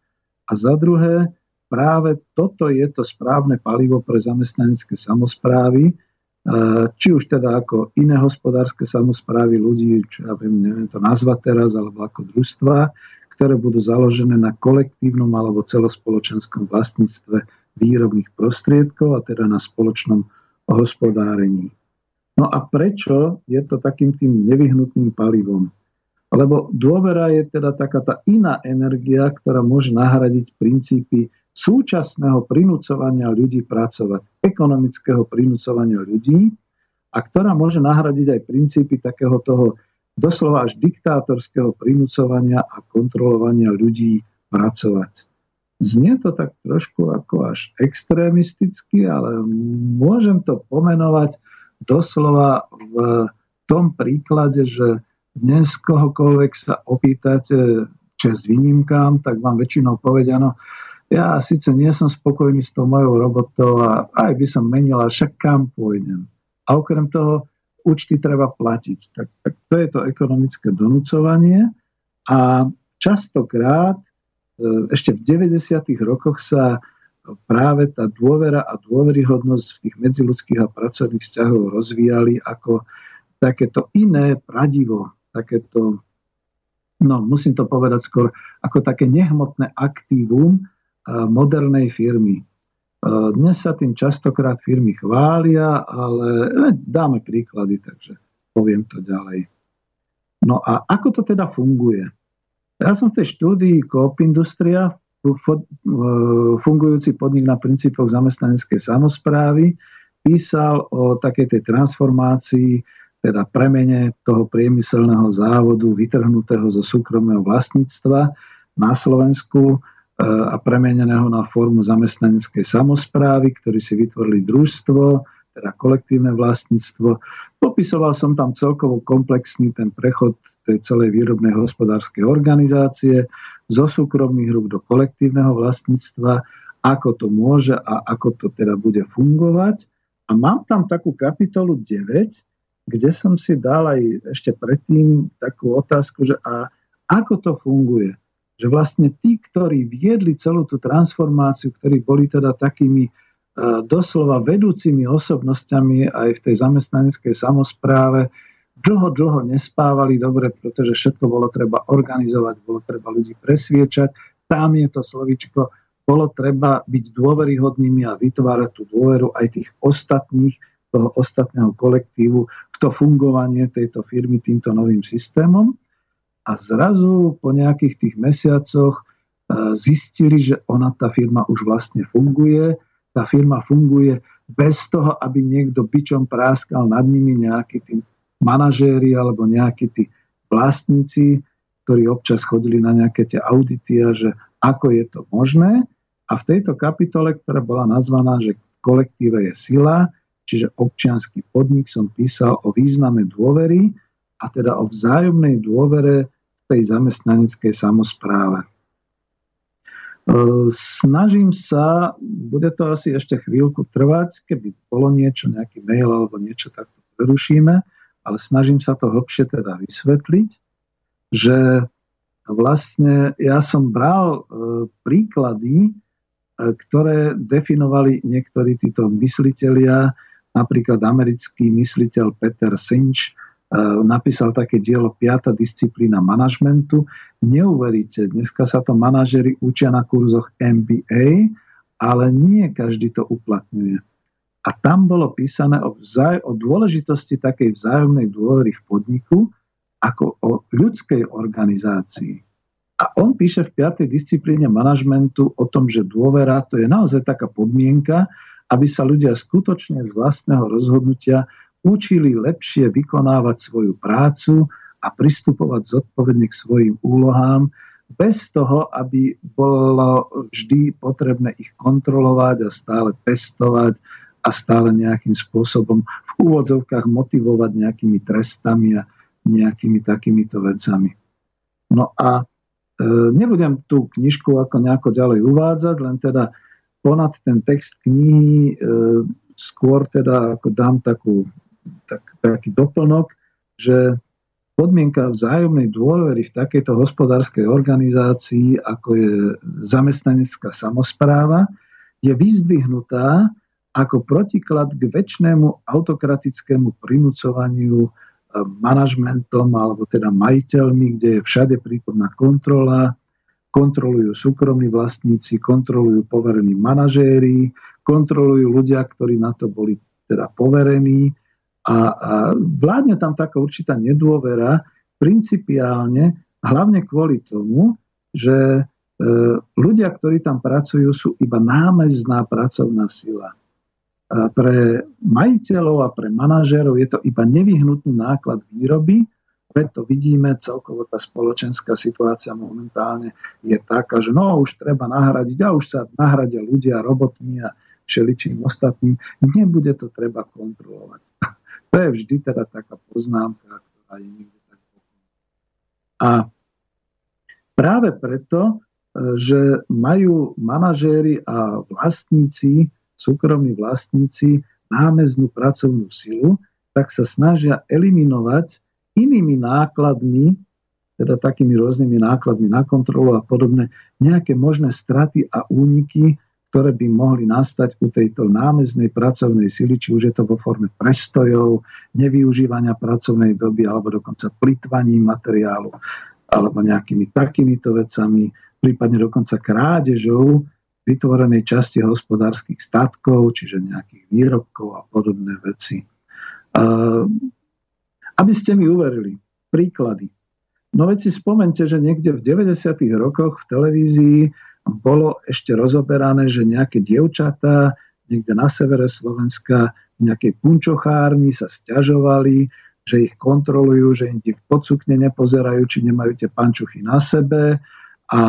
A za druhé, práve toto je to správne palivo pre zamestnanecké samozprávy, či už teda ako iné hospodárske samozprávy ľudí, čo ja viem, neviem to nazvať teraz, alebo ako družstva, ktoré budú založené na kolektívnom alebo celospoločenskom vlastníctve výrobných prostriedkov a teda na spoločnom hospodárení. No a prečo je to takým tým nevyhnutným palivom? Lebo dôvera je teda taká tá iná energia, ktorá môže nahradiť princípy súčasného prinúcovania ľudí pracovať, ekonomického prinúcovania ľudí a ktorá môže nahradiť aj princípy takého toho doslova až diktátorského prinúcovania a kontrolovania ľudí pracovať. Znie to tak trošku ako až extrémisticky, ale môžem to pomenovať doslova v tom príklade, že dnes kohokoľvek sa opýtate, čes výnimkám, tak vám väčšinou povedia, no ja síce nie som spokojný s tou mojou robotou a aj by som menil, ale však kam pôjdem. A okrem toho účty treba platiť. Tak, tak to je to ekonomické donúcovanie a častokrát e, ešte v 90. rokoch sa práve tá dôvera a dôveryhodnosť v tých medziludských a pracovných vzťahov rozvíjali ako takéto iné pradivo, takéto, no musím to povedať skôr, ako také nehmotné aktívum, modernej firmy. Dnes sa tým častokrát firmy chvália, ale e, dáme príklady, takže poviem to ďalej. No a ako to teda funguje? Ja som v tej štúdii Coop Industria, e, fungujúci podnik na princípoch zamestnaneckej samozprávy, písal o takej tej transformácii, teda premene toho priemyselného závodu vytrhnutého zo súkromného vlastníctva na Slovensku a premeneného na formu zamestnaneckej samozprávy, ktorí si vytvorili družstvo, teda kolektívne vlastníctvo. Popisoval som tam celkovo komplexný ten prechod tej celej výrobnej hospodárskej organizácie zo súkromných rúk do kolektívneho vlastníctva, ako to môže a ako to teda bude fungovať. A mám tam takú kapitolu 9, kde som si dal aj ešte predtým takú otázku, že a ako to funguje. Že vlastne tí, ktorí viedli celú tú transformáciu, ktorí boli teda takými e, doslova vedúcimi osobnosťami aj v tej zamestnaneckej samozpráve, dlho, dlho nespávali dobre, pretože všetko bolo treba organizovať, bolo treba ľudí presviečať. Tam je to slovičko bolo treba byť dôveryhodnými a vytvárať tú dôveru aj tých ostatných, toho ostatného kolektívu v to fungovanie tejto firmy týmto novým systémom. A zrazu po nejakých tých mesiacoch e, zistili, že ona, tá firma už vlastne funguje. Tá firma funguje bez toho, aby niekto byčom práskal nad nimi nejakí tí manažéri alebo nejakí tí vlastníci, ktorí občas chodili na nejaké tie audity a že ako je to možné. A v tejto kapitole, ktorá bola nazvaná, že v kolektíve je sila, čiže občianský podnik, som písal o význame dôvery a teda o vzájomnej dôvere v tej zamestnaneckej samozpráve. E, snažím sa, bude to asi ešte chvíľku trvať, keby bolo niečo, nejaký mail alebo niečo takto prerušíme, ale snažím sa to hlbšie teda vysvetliť, že vlastne ja som bral e, príklady ktoré definovali niektorí títo mysliteľia, napríklad americký mysliteľ Peter Sinch, napísal také dielo 5. disciplína manažmentu. Neuveríte, dneska sa to manažery učia na kurzoch MBA, ale nie každý to uplatňuje. A tam bolo písané o, vzaj- o dôležitosti takej vzájomnej dôvery v podniku ako o ľudskej organizácii. A on píše v 5. disciplíne manažmentu o tom, že dôvera to je naozaj taká podmienka, aby sa ľudia skutočne z vlastného rozhodnutia učili lepšie vykonávať svoju prácu a pristupovať zodpovedne k svojim úlohám, bez toho, aby bolo vždy potrebné ich kontrolovať a stále testovať a stále nejakým spôsobom v úvodzovkách motivovať nejakými trestami a nejakými takýmito vecami. No a E, nebudem tú knižku ako nejako ďalej uvádzať, len teda ponad ten text knihy e, skôr teda ako dám takú, tak, taký doplnok, že podmienka vzájomnej dôvery v takejto hospodárskej organizácii, ako je zamestnanecká samozpráva, je vyzdvihnutá ako protiklad k väčšnému autokratickému prinúcovaniu manažmentom alebo teda majiteľmi, kde je všade prítomná kontrola, kontrolujú súkromní vlastníci, kontrolujú poverení manažéri, kontrolujú ľudia, ktorí na to boli teda poverení a, a vládne tam taká určitá nedôvera principiálne, hlavne kvôli tomu, že e, ľudia, ktorí tam pracujú, sú iba námezná pracovná sila pre majiteľov a pre manažérov je to iba nevyhnutný náklad výroby, preto vidíme, celkovo tá spoločenská situácia momentálne je taká, že no už treba nahradiť a už sa nahradia ľudia robotmi a všeličím ostatným. Nebude to treba kontrolovať. To je vždy teda taká poznámka, ktorá je niekde tak A práve preto, že majú manažéri a vlastníci súkromní vlastníci námeznú pracovnú silu, tak sa snažia eliminovať inými nákladmi, teda takými rôznymi nákladmi na kontrolu a podobne, nejaké možné straty a úniky, ktoré by mohli nastať u tejto námeznej pracovnej sily, či už je to vo forme prestojov, nevyužívania pracovnej doby alebo dokonca plitvaní materiálu alebo nejakými takýmito vecami, prípadne dokonca krádežou vytvorenej časti hospodárskych statkov, čiže nejakých výrobkov a podobné veci. Aby ste mi uverili, príklady. No veď si spomente, že niekde v 90. rokoch v televízii bolo ešte rozoberané, že nejaké dievčatá niekde na severe Slovenska v nejakej punčochárni sa stiažovali, že ich kontrolujú, že im v podsukne nepozerajú, či nemajú tie pančuchy na sebe a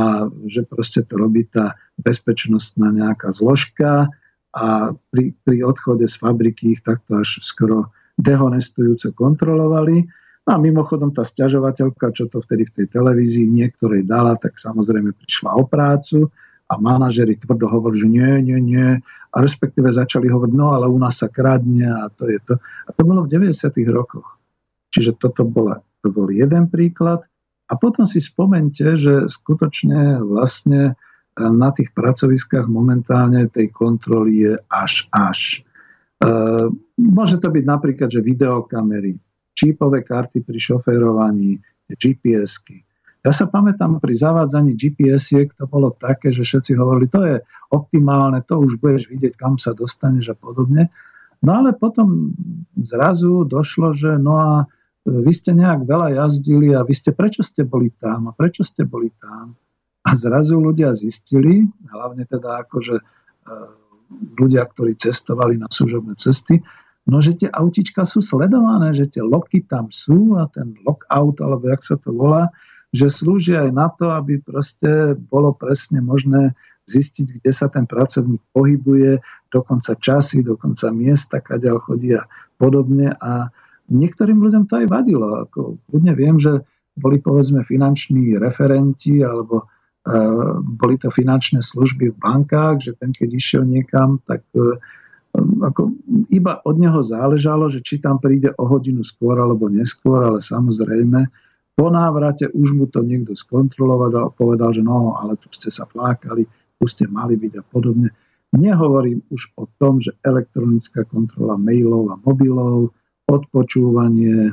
že proste to robí tá bezpečnostná nejaká zložka a pri, pri odchode z fabriky ich takto až skoro dehonestujúco kontrolovali. No a mimochodom tá stiažovateľka, čo to vtedy v tej televízii niektorej dala, tak samozrejme prišla o prácu a manažeri tvrdo hovorili, že nie, nie, nie. A respektíve začali hovoriť, no ale u nás sa kradne a to je to. A to bolo v 90. rokoch. Čiže toto bola, to bol jeden príklad. A potom si spomente, že skutočne vlastne na tých pracoviskách momentálne tej kontroly je až až. E, môže to byť napríklad, že videokamery, čípové karty pri šoférovaní, GPS-ky. Ja sa pamätám, pri zavádzaní GPS-iek to bolo také, že všetci hovorili, to je optimálne, to už budeš vidieť, kam sa dostaneš a podobne. No ale potom zrazu došlo, že no a vy ste nejak veľa jazdili a vy ste, prečo ste boli tam a prečo ste boli tam? A zrazu ľudia zistili, hlavne teda akože e, ľudia, ktorí cestovali na služobné cesty, no že tie autička sú sledované, že tie loky tam sú a ten lockout, alebo jak sa to volá, že slúži aj na to, aby proste bolo presne možné zistiť, kde sa ten pracovník pohybuje, dokonca časy, dokonca miesta, kade chodí a podobne. A niektorým ľuďom to aj vadilo. Ako, ľudne viem, že boli povedzme finanční referenti alebo e, boli to finančné služby v bankách, že ten, keď išiel niekam, tak e, ako, iba od neho záležalo, že či tam príde o hodinu skôr alebo neskôr, ale samozrejme po návrate už mu to niekto skontrolovať a povedal, že no, ale tu ste sa flákali, tu ste mali byť a podobne. Nehovorím už o tom, že elektronická kontrola mailov a mobilov, odpočúvanie,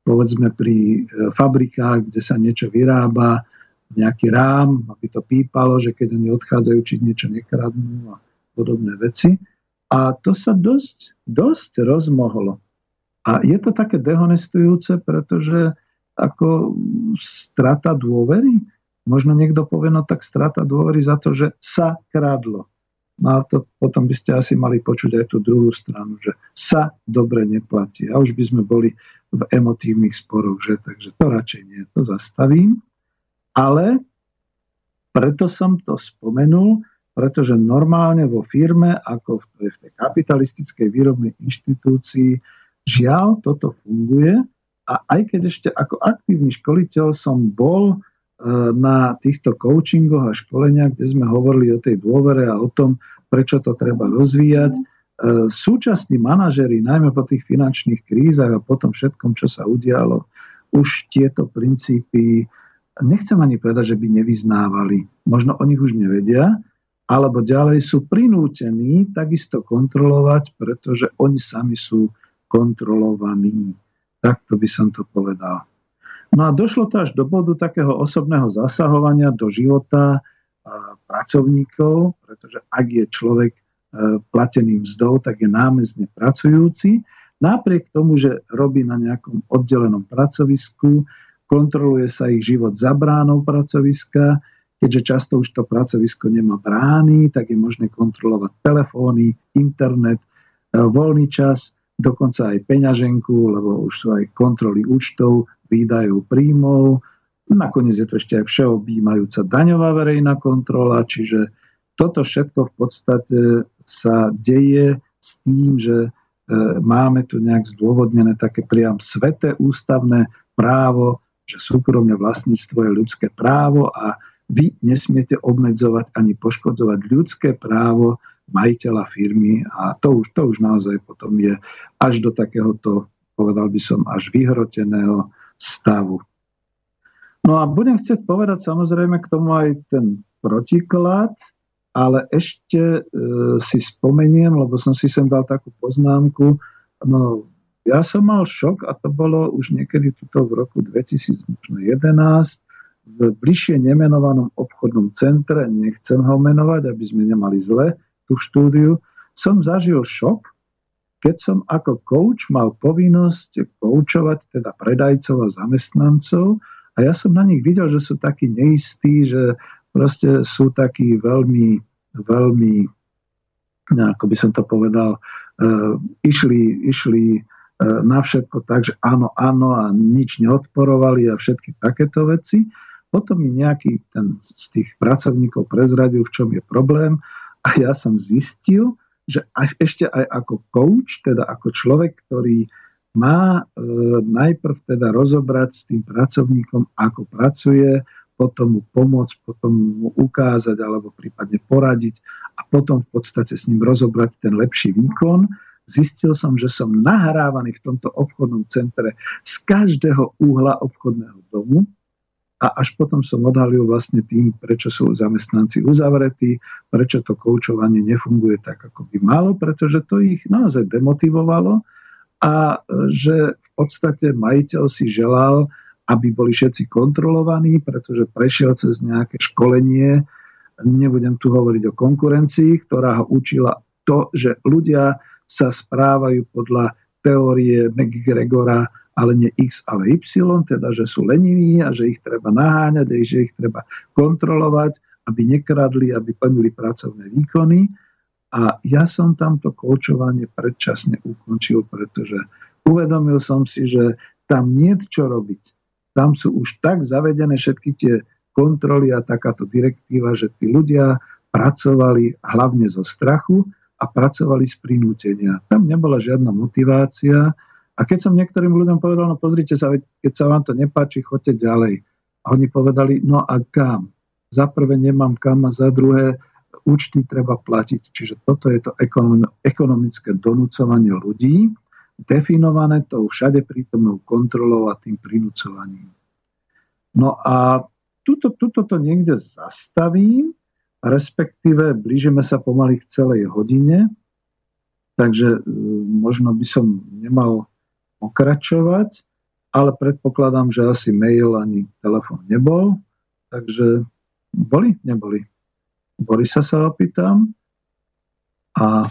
povedzme pri e, fabrikách, kde sa niečo vyrába, nejaký rám, aby to pípalo, že keď oni odchádzajú, či niečo nekradnú a podobné veci. A to sa dosť, dosť rozmohlo. A je to také dehonestujúce, pretože ako strata dôvery? Možno niekto povie, no tak strata dôvery za to, že sa kradlo. No a to potom by ste asi mali počuť aj tú druhú stranu, že sa dobre neplatí. A už by sme boli v emotívnych sporoch, že takže to radšej nie, to zastavím. Ale preto som to spomenul, pretože normálne vo firme, ako v tej kapitalistickej výrobnej inštitúcii, žiaľ, toto funguje a aj keď ešte ako aktívny školiteľ som bol e, na týchto coachingoch a školeniach, kde sme hovorili o tej dôvere a o tom, prečo to treba rozvíjať, e, súčasní manažeri, najmä po tých finančných krízach a po tom všetkom, čo sa udialo, už tieto princípy, nechcem ani povedať, že by nevyznávali. Možno o nich už nevedia, alebo ďalej sú prinútení takisto kontrolovať, pretože oni sami sú kontrolovaní. Takto by som to povedal. No a došlo to až do bodu takého osobného zasahovania do života pracovníkov, pretože ak je človek e, platený mzdou, tak je námezne pracujúci. Napriek tomu, že robí na nejakom oddelenom pracovisku, kontroluje sa ich život za bránou pracoviska, keďže často už to pracovisko nemá brány, tak je možné kontrolovať telefóny, internet, e, voľný čas dokonca aj peňaženku, lebo už sú aj kontroly účtov, výdajov, príjmov. Nakoniec je to ešte aj všeobjímajúca daňová verejná kontrola, čiže toto všetko v podstate sa deje s tým, že e, máme tu nejak zdôvodnené také priam sveté ústavné právo, že súkromné vlastníctvo je ľudské právo a vy nesmiete obmedzovať ani poškodzovať ľudské právo majiteľa firmy a to už, to už naozaj potom je až do takéhoto, povedal by som, až vyhroteného stavu. No a budem chcieť povedať samozrejme k tomu aj ten protiklad, ale ešte e, si spomeniem, lebo som si sem dal takú poznámku, no ja som mal šok a to bolo už niekedy tuto v roku 2011 v bližšie nemenovanom obchodnom centre, nechcem ho menovať, aby sme nemali zle, tú štúdiu, som zažil šok, keď som ako coach mal povinnosť koučovať teda predajcov a zamestnancov a ja som na nich videl, že sú takí neistí, že proste sú takí veľmi, veľmi, ako by som to povedal, uh, išli, išli uh, na všetko tak, že áno, áno a nič neodporovali a všetky takéto veci. Potom mi nejaký ten z tých pracovníkov prezradil, v čom je problém a ja som zistil, že až ešte aj ako coach, teda ako človek, ktorý má e, najprv teda rozobrať s tým pracovníkom, ako pracuje, potom mu pomôcť, potom mu ukázať alebo prípadne poradiť a potom v podstate s ním rozobrať ten lepší výkon. Zistil som, že som nahrávaný v tomto obchodnom centre z každého úhla obchodného domu a až potom som odhalil vlastne tým, prečo sú zamestnanci uzavretí, prečo to koučovanie nefunguje tak, ako by malo, pretože to ich naozaj demotivovalo a že v podstate majiteľ si želal, aby boli všetci kontrolovaní, pretože prešiel cez nejaké školenie, nebudem tu hovoriť o konkurencii, ktorá ho učila to, že ľudia sa správajú podľa teórie McGregora ale nie X, ale Y, teda že sú leniví a že ich treba naháňať a že ich treba kontrolovať, aby nekradli, aby plnili pracovné výkony. A ja som tamto koučovanie predčasne ukončil, pretože uvedomil som si, že tam nie čo robiť. Tam sú už tak zavedené všetky tie kontroly a takáto direktíva, že tí ľudia pracovali hlavne zo strachu a pracovali z prinútenia. Tam nebola žiadna motivácia, a keď som niektorým ľuďom povedal, no pozrite sa, keď sa vám to nepáči, choďte ďalej. A oni povedali, no a kam? Za prvé nemám kam a za druhé účty treba platiť. Čiže toto je to ekonomické donúcovanie ľudí, definované tou všade prítomnou kontrolou a tým prinúcovaním. No a tuto, tuto to niekde zastavím, respektíve blížime sa pomaly k celej hodine, takže e, možno by som nemal pokračovať, ale predpokladám, že asi mail ani telefon nebol, takže boli? Neboli. Borisa sa opýtam a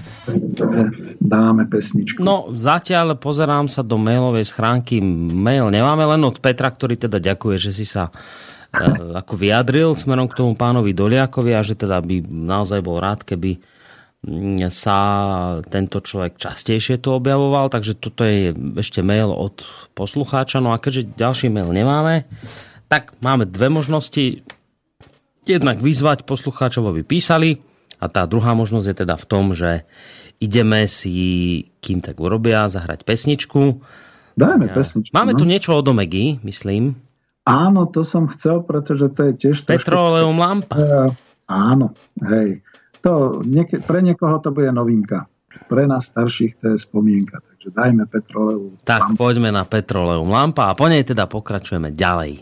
dáme pesničku. No, zatiaľ pozerám sa do mailovej schránky. Mail nemáme len od Petra, ktorý teda ďakuje, že si sa e, ako vyjadril smerom k tomu pánovi Doliakovi a že teda by naozaj bol rád, keby sa tento človek častejšie tu objavoval, takže toto je ešte mail od poslucháča. No a keďže ďalší mail nemáme, tak máme dve možnosti. Jednak vyzvať poslucháčov, aby písali a tá druhá možnosť je teda v tom, že ideme si, kým tak urobia, zahrať pesničku. Dajme pesničku. Máme no. tu niečo od Omegy, myslím. Áno, to som chcel, pretože to je tiež... Petroleum trošku... lampa. Uh, áno, hej to, niek- pre niekoho to bude novinka. Pre nás starších to je spomienka. Takže dajme petroleum. Tak lampa. poďme na petroleum lampa a po nej teda pokračujeme ďalej.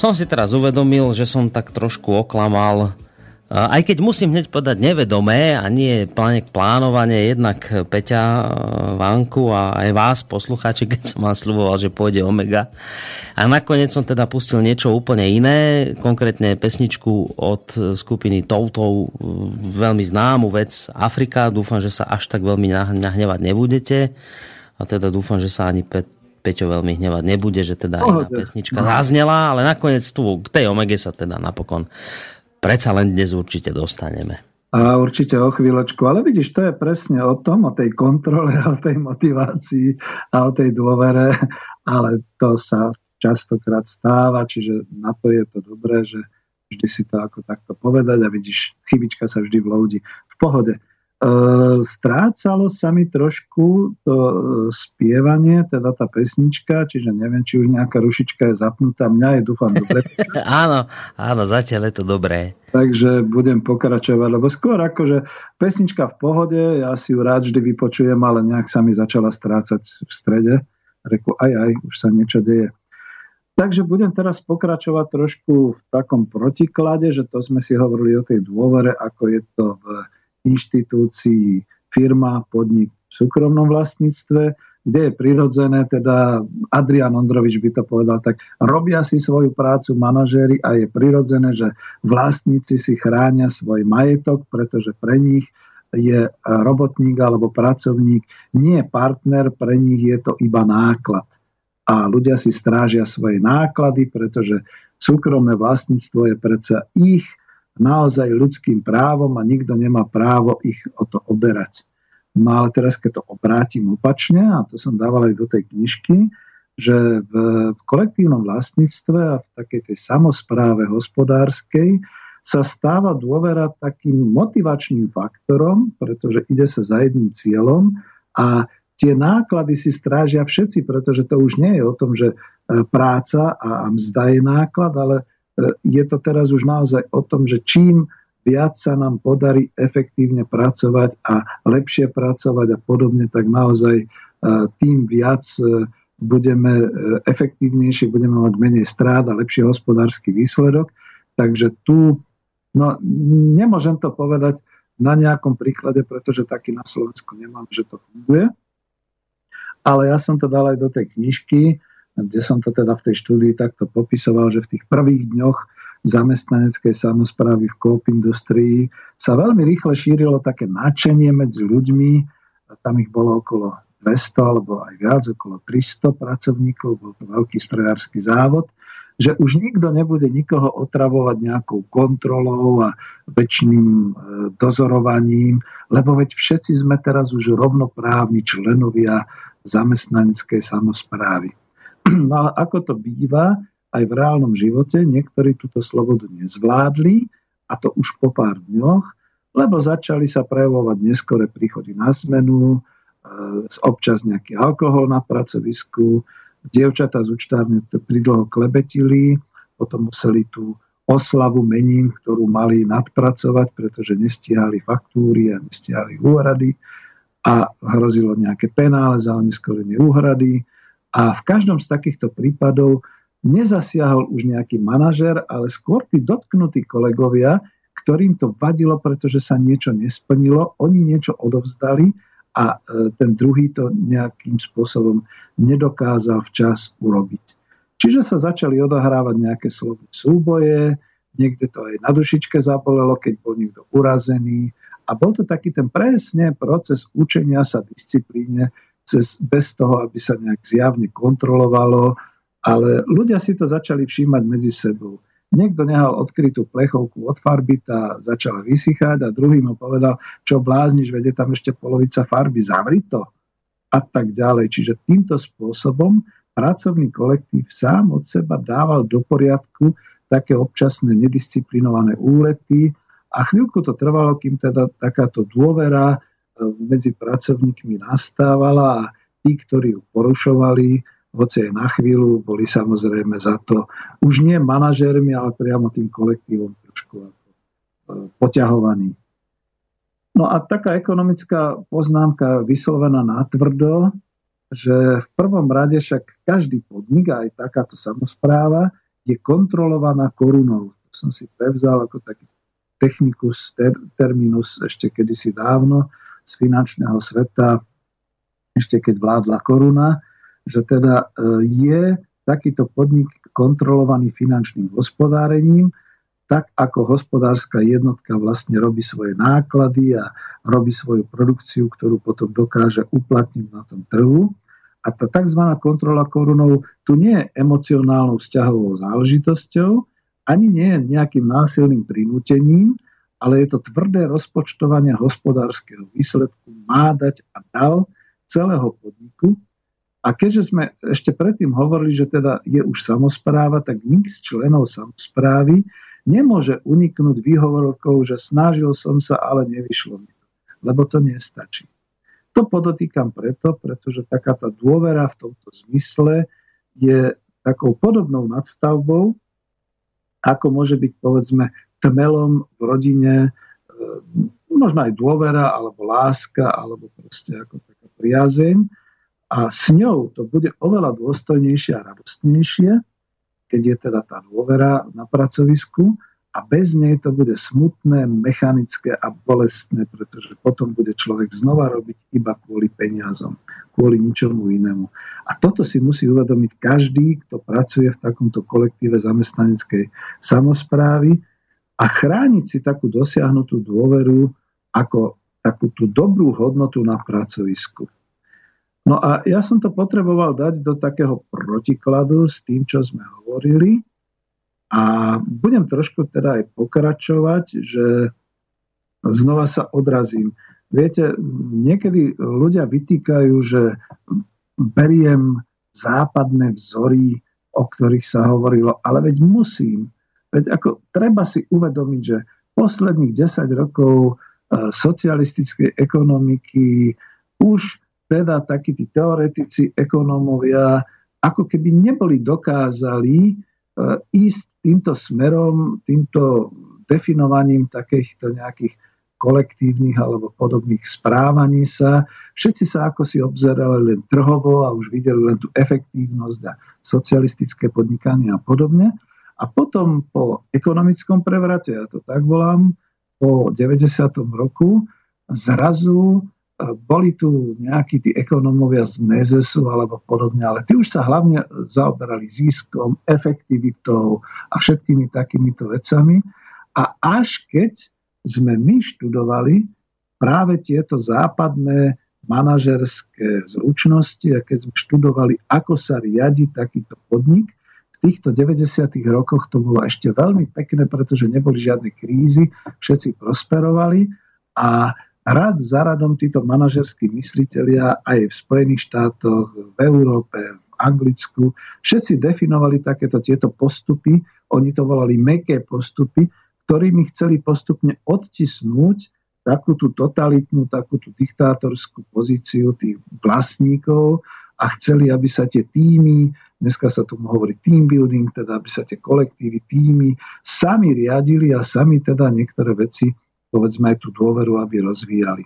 Som si teraz uvedomil, že som tak trošku oklamal aj keď musím hneď povedať nevedomé a nie plánek plánovanie, jednak Peťa e, Vanku a aj vás, poslucháči, keď som vám sluboval, že pôjde Omega. A nakoniec som teda pustil niečo úplne iné, konkrétne pesničku od skupiny Toutov, veľmi známu vec Afrika. Dúfam, že sa až tak veľmi nahnevať nebudete. A teda dúfam, že sa ani Pe- Peťo veľmi hnevať nebude, že teda iná pesnička zaznela, ale nakoniec tu k tej Omege sa teda napokon predsa len dnes určite dostaneme. A určite o chvíľočku. Ale vidíš, to je presne o tom, o tej kontrole, o tej motivácii a o tej dôvere. Ale to sa častokrát stáva, čiže na to je to dobré, že vždy si to ako takto povedať a vidíš, chybička sa vždy vloudí. V pohode. E, strácalo sa mi trošku to e, spievanie, teda tá pesnička, čiže neviem, či už nejaká rušička je zapnutá. Mňa je, dúfam, dobre. (laughs) áno, áno, zatiaľ je to dobré. Takže budem pokračovať, lebo skôr akože pesnička v pohode, ja si ju rád vždy vypočujem, ale nejak sa mi začala strácať v strede. Reku, aj, aj, už sa niečo deje. Takže budem teraz pokračovať trošku v takom protiklade, že to sme si hovorili o tej dôvere, ako je to v inštitúcií firma, podnik v súkromnom vlastníctve, kde je prirodzené, teda Adrian Ondrovič by to povedal tak, robia si svoju prácu manažéri a je prirodzené, že vlastníci si chránia svoj majetok, pretože pre nich je robotník alebo pracovník nie partner, pre nich je to iba náklad. A ľudia si strážia svoje náklady, pretože súkromné vlastníctvo je predsa ich naozaj ľudským právom a nikto nemá právo ich o to oberať. No ale teraz, keď to obrátim opačne, a to som dával aj do tej knižky, že v kolektívnom vlastníctve a v takej tej samozpráve hospodárskej sa stáva dôvera takým motivačným faktorom, pretože ide sa za jedným cieľom a tie náklady si strážia všetci, pretože to už nie je o tom, že e, práca a mzda je náklad, ale je to teraz už naozaj o tom, že čím viac sa nám podarí efektívne pracovať a lepšie pracovať a podobne, tak naozaj e, tým viac e, budeme efektívnejší, budeme mať menej strát a lepší hospodársky výsledok. Takže tu no, nemôžem to povedať na nejakom príklade, pretože taký na Slovensku nemám, že to funguje. Ale ja som to dal aj do tej knižky, kde som to teda v tej štúdii takto popisoval, že v tých prvých dňoch zamestnaneckej samozprávy v Coop Industrii sa veľmi rýchle šírilo také nadšenie medzi ľuďmi, tam ich bolo okolo 200 alebo aj viac, okolo 300 pracovníkov, bol to veľký strojársky závod, že už nikto nebude nikoho otravovať nejakou kontrolou a väčšným e, dozorovaním, lebo veď všetci sme teraz už rovnoprávni členovia zamestnaneckej samozprávy. No ale ako to býva, aj v reálnom živote niektorí túto slobodu nezvládli, a to už po pár dňoch, lebo začali sa prejavovať neskore príchody na zmenu, e, občas nejaký alkohol na pracovisku, dievčatá z učtárne pridlho klebetili, potom museli tú oslavu menín, ktorú mali nadpracovať, pretože nestihali faktúry a nestihali úhrady a hrozilo nejaké penále za oneskorenie úhrady a v každom z takýchto prípadov nezasiahol už nejaký manažer, ale skôr tí dotknutí kolegovia, ktorým to vadilo, pretože sa niečo nesplnilo, oni niečo odovzdali a e, ten druhý to nejakým spôsobom nedokázal včas urobiť. Čiže sa začali odohrávať nejaké slovné súboje, niekde to aj na dušičke zabolelo, keď bol niekto urazený. A bol to taký ten presne proces učenia sa disciplíne, cez, bez toho, aby sa nejak zjavne kontrolovalo, ale ľudia si to začali všímať medzi sebou. Niekto nehal odkrytú plechovku od farby, tá začala vysychať a druhý mu povedal, čo blázniš, vede tam ešte polovica farby, zavri to a tak ďalej. Čiže týmto spôsobom pracovný kolektív sám od seba dával do poriadku také občasné nedisciplinované úlety a chvíľku to trvalo, kým teda takáto dôvera medzi pracovníkmi nastávala a tí, ktorí ju porušovali, hoci aj na chvíľu, boli samozrejme za to už nie manažérmi, ale priamo tým kolektívom trošku e, poťahovaní. No a taká ekonomická poznámka vyslovená natvrdo, že v prvom rade však každý podnik, aj takáto samozpráva, je kontrolovaná korunou. To som si prevzal ako taký technicus ter, terminus ešte kedysi dávno z finančného sveta, ešte keď vládla koruna, že teda e, je takýto podnik kontrolovaný finančným hospodárením, tak ako hospodárska jednotka vlastne robí svoje náklady a robí svoju produkciu, ktorú potom dokáže uplatniť na tom trhu. A tá tzv. kontrola korunou tu nie je emocionálnou vzťahovou záležitosťou, ani nie je nejakým násilným prinútením, ale je to tvrdé rozpočtovanie hospodárskeho výsledku má dať a dal celého podniku. A keďže sme ešte predtým hovorili, že teda je už samozpráva, tak nik z členov samozprávy nemôže uniknúť výhovorkou, že snažil som sa, ale nevyšlo mi to. Lebo to nestačí. To podotýkam preto, pretože taká tá dôvera v tomto zmysle je takou podobnou nadstavbou, ako môže byť povedzme tmelom v rodine e, možno aj dôvera, alebo láska, alebo proste ako taká priazeň. A s ňou to bude oveľa dôstojnejšie a radostnejšie, keď je teda tá dôvera na pracovisku, a bez nej to bude smutné, mechanické a bolestné, pretože potom bude človek znova robiť iba kvôli peniazom, kvôli ničomu inému. A toto si musí uvedomiť každý, kto pracuje v takomto kolektíve zamestnaneckej samozprávy a chrániť si takú dosiahnutú dôveru ako takú tú dobrú hodnotu na pracovisku. No a ja som to potreboval dať do takého protikladu s tým, čo sme hovorili, a budem trošku teda aj pokračovať, že znova sa odrazím. Viete, niekedy ľudia vytýkajú, že beriem západné vzory, o ktorých sa hovorilo, ale veď musím. Veď ako treba si uvedomiť, že posledných 10 rokov e, socialistickej ekonomiky už teda takí tí teoretici, ekonómovia, ako keby neboli dokázali E, ísť týmto smerom, týmto definovaním takýchto nejakých kolektívnych alebo podobných správaní sa. Všetci sa ako si obzerali len trhovo a už videli len tú efektívnosť a socialistické podnikanie a podobne. A potom po ekonomickom prevrate, ja to tak volám, po 90. roku zrazu boli tu nejakí tí ekonómovia z Nezesu alebo podobne, ale tí už sa hlavne zaoberali ziskom, efektivitou a všetkými takýmito vecami. A až keď sme my študovali práve tieto západné manažerské zručnosti a keď sme študovali, ako sa riadi takýto podnik, týchto 90. rokoch to bolo ešte veľmi pekné, pretože neboli žiadne krízy, všetci prosperovali a rad za radom títo manažerskí mysliteľia aj v Spojených štátoch, v Európe, v Anglicku, všetci definovali takéto tieto postupy, oni to volali meké postupy, ktorými chceli postupne odtisnúť takú tú totalitnú, takú tú diktátorskú pozíciu tých vlastníkov a chceli, aby sa tie týmy, dneska sa tomu hovorí team building, teda aby sa tie kolektívy, týmy sami riadili a sami teda niektoré veci povedzme aj tú dôveru, aby rozvíjali.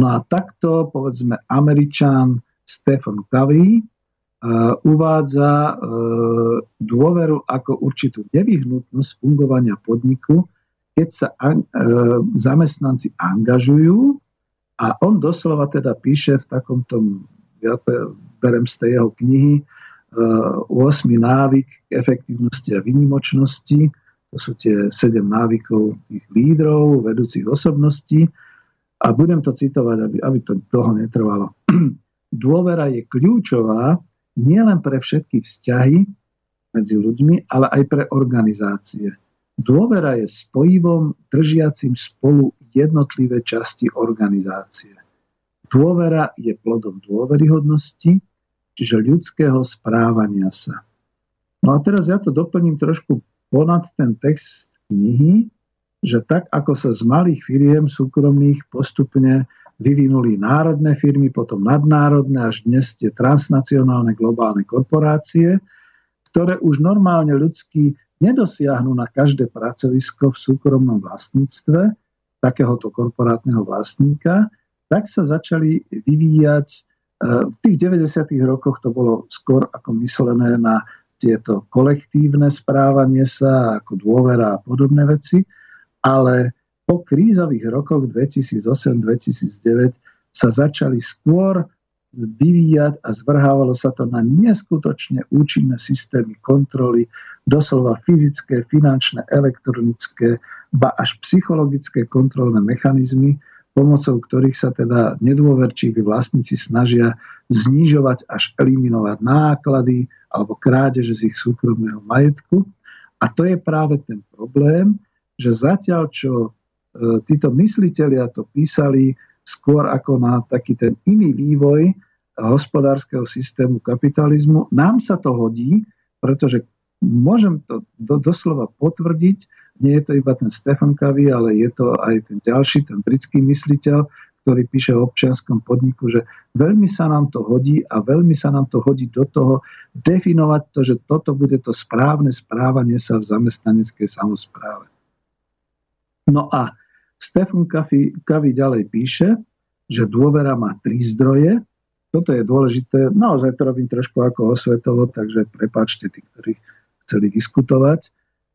No a takto, povedzme, Američan Stephen Covey uh, uvádza uh, dôveru ako určitú nevyhnutnosť fungovania podniku, keď sa an, uh, zamestnanci angažujú a on doslova teda píše v takomto, ja berem z tej jeho knihy, 8 návyk k efektivnosti a vynimočnosti, to sú tie sedem návykov tých lídrov, vedúcich osobností. A budem to citovať, aby, aby to dlho netrvalo. (clears throat) Dôvera je kľúčová nielen pre všetky vzťahy medzi ľuďmi, ale aj pre organizácie. Dôvera je spojivom držiacim spolu jednotlivé časti organizácie. Dôvera je plodom dôveryhodnosti, čiže ľudského správania sa. No a teraz ja to doplním trošku ponad ten text knihy, že tak ako sa z malých firiem súkromných postupne vyvinuli národné firmy, potom nadnárodné, až dnes tie transnacionálne globálne korporácie, ktoré už normálne ľudský nedosiahnu na každé pracovisko v súkromnom vlastníctve takéhoto korporátneho vlastníka, tak sa začali vyvíjať. E, v tých 90. rokoch to bolo skôr ako myslené na tieto kolektívne správanie sa, ako dôvera a podobné veci, ale po krízových rokoch 2008-2009 sa začali skôr vyvíjať a zvrhávalo sa to na neskutočne účinné systémy kontroly, doslova fyzické, finančné, elektronické, ba až psychologické kontrolné mechanizmy, pomocou ktorých sa teda nedôverčiví vlastníci snažia znižovať až eliminovať náklady alebo krádeže z ich súkromného majetku. A to je práve ten problém, že zatiaľ, čo e, títo mysliteľia to písali skôr ako na taký ten iný vývoj hospodárskeho systému kapitalizmu. Nám sa to hodí, pretože môžem to do, doslova potvrdiť, nie je to iba ten Stefan Covey, ale je to aj ten ďalší, ten britský mysliteľ, ktorý píše o občianskom podniku, že veľmi sa nám to hodí a veľmi sa nám to hodí do toho definovať to, že toto bude to správne správanie sa v zamestnaneckej samozpráve. No a Stefan Covey ďalej píše, že dôvera má tri zdroje. Toto je dôležité. Naozaj to robím trošku ako osvetovo, takže prepáčte tí, ktorí chceli diskutovať.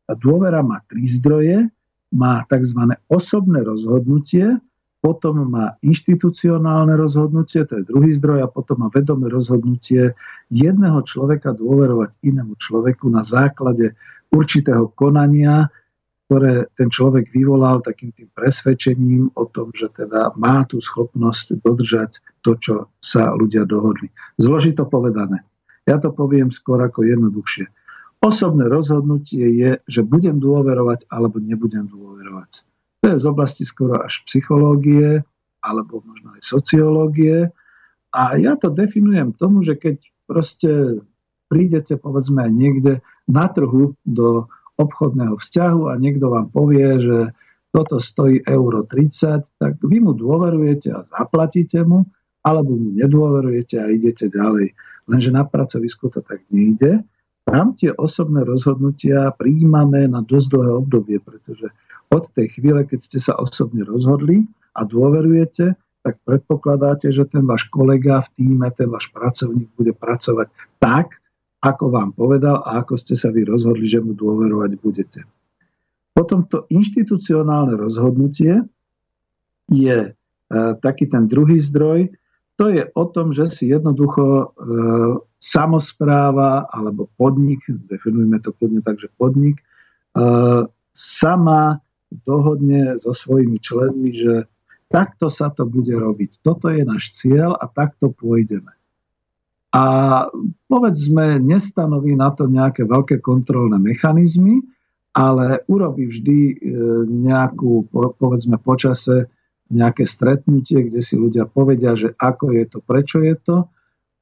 A dôvera má tri zdroje. Má tzv. osobné rozhodnutie, potom má inštitucionálne rozhodnutie, to je druhý zdroj, a potom má vedomé rozhodnutie jedného človeka dôverovať inému človeku na základe určitého konania, ktoré ten človek vyvolal takým tým presvedčením o tom, že teda má tú schopnosť dodržať to, čo sa ľudia dohodli. Zložito povedané. Ja to poviem skôr ako jednoduchšie. Osobné rozhodnutie je, že budem dôverovať alebo nebudem dôverovať. To je z oblasti skoro až psychológie alebo možno aj sociológie. A ja to definujem tomu, že keď proste prídete povedzme niekde na trhu do obchodného vzťahu a niekto vám povie, že toto stojí euro 30, tak vy mu dôverujete a zaplatíte mu, alebo mu nedôverujete a idete ďalej. Lenže na pracovisku to tak nejde. Tam tie osobné rozhodnutia prijímame na dosť dlhé obdobie, pretože od tej chvíle, keď ste sa osobne rozhodli a dôverujete, tak predpokladáte, že ten váš kolega v týme, ten váš pracovník bude pracovať tak, ako vám povedal a ako ste sa vy rozhodli, že mu dôverovať budete. Potom to inštitucionálne rozhodnutie je e, taký ten druhý zdroj, to je o tom, že si jednoducho e, samozpráva alebo podnik, definujme to kľudne tak, že podnik, e, sama dohodne so svojimi členmi, že takto sa to bude robiť. Toto je náš cieľ a takto pôjdeme a povedzme nestanoví na to nejaké veľké kontrolné mechanizmy, ale urobí vždy e, nejakú, povedzme počase, nejaké stretnutie, kde si ľudia povedia, že ako je to, prečo je to.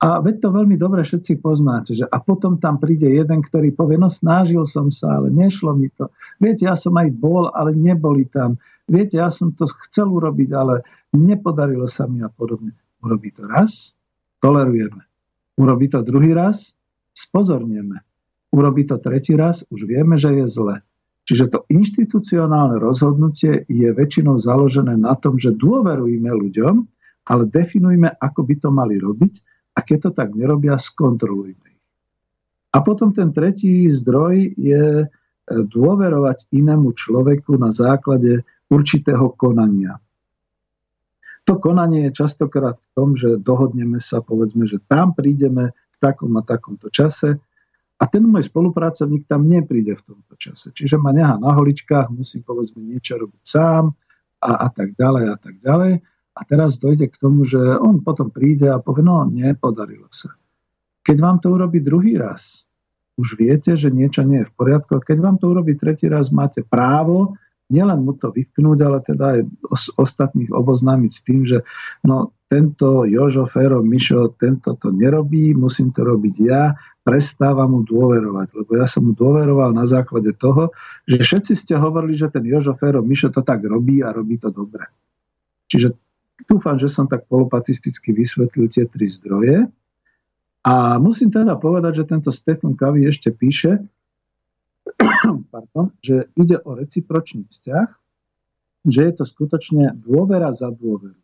A veď to veľmi dobre všetci poznáte. Že a potom tam príde jeden, ktorý povie, no snažil som sa, ale nešlo mi to. Viete, ja som aj bol, ale neboli tam. Viete, ja som to chcel urobiť, ale nepodarilo sa mi a podobne. Urobí to raz, tolerujeme. Urobí to druhý raz, spozorneme. Urobí to tretí raz, už vieme, že je zle. Čiže to inštitucionálne rozhodnutie je väčšinou založené na tom, že dôverujme ľuďom, ale definujme, ako by to mali robiť a keď to tak nerobia, skontrolujme ich. A potom ten tretí zdroj je e, dôverovať inému človeku na základe určitého konania. To konanie je častokrát v tom, že dohodneme sa, povedzme, že tam prídeme v takom a takomto čase a ten môj spolupracovník tam nepríde v tomto čase. Čiže ma nechá na holičkách, musí povedzme niečo robiť sám a, a tak ďalej a tak ďalej. A teraz dojde k tomu, že on potom príde a povie, no nepodarilo sa. Keď vám to urobí druhý raz, už viete, že niečo nie je v poriadku. Keď vám to urobí tretí raz, máte právo nielen mu to vytknúť, ale teda aj ostatných oboznámiť s tým, že no, tento Jožo, Fero, Mišo, tento to nerobí, musím to robiť ja, prestávam mu dôverovať, lebo ja som mu dôveroval na základe toho, že všetci ste hovorili, že ten Jožo, Fero, Mišo to tak robí a robí to dobre. Čiže dúfam, že som tak polopatisticky vysvetlil tie tri zdroje. A musím teda povedať, že tento Stefan Kavi ešte píše, (coughs) pardon, že ide o recipročný vzťah, že je to skutočne dôvera za dôveru.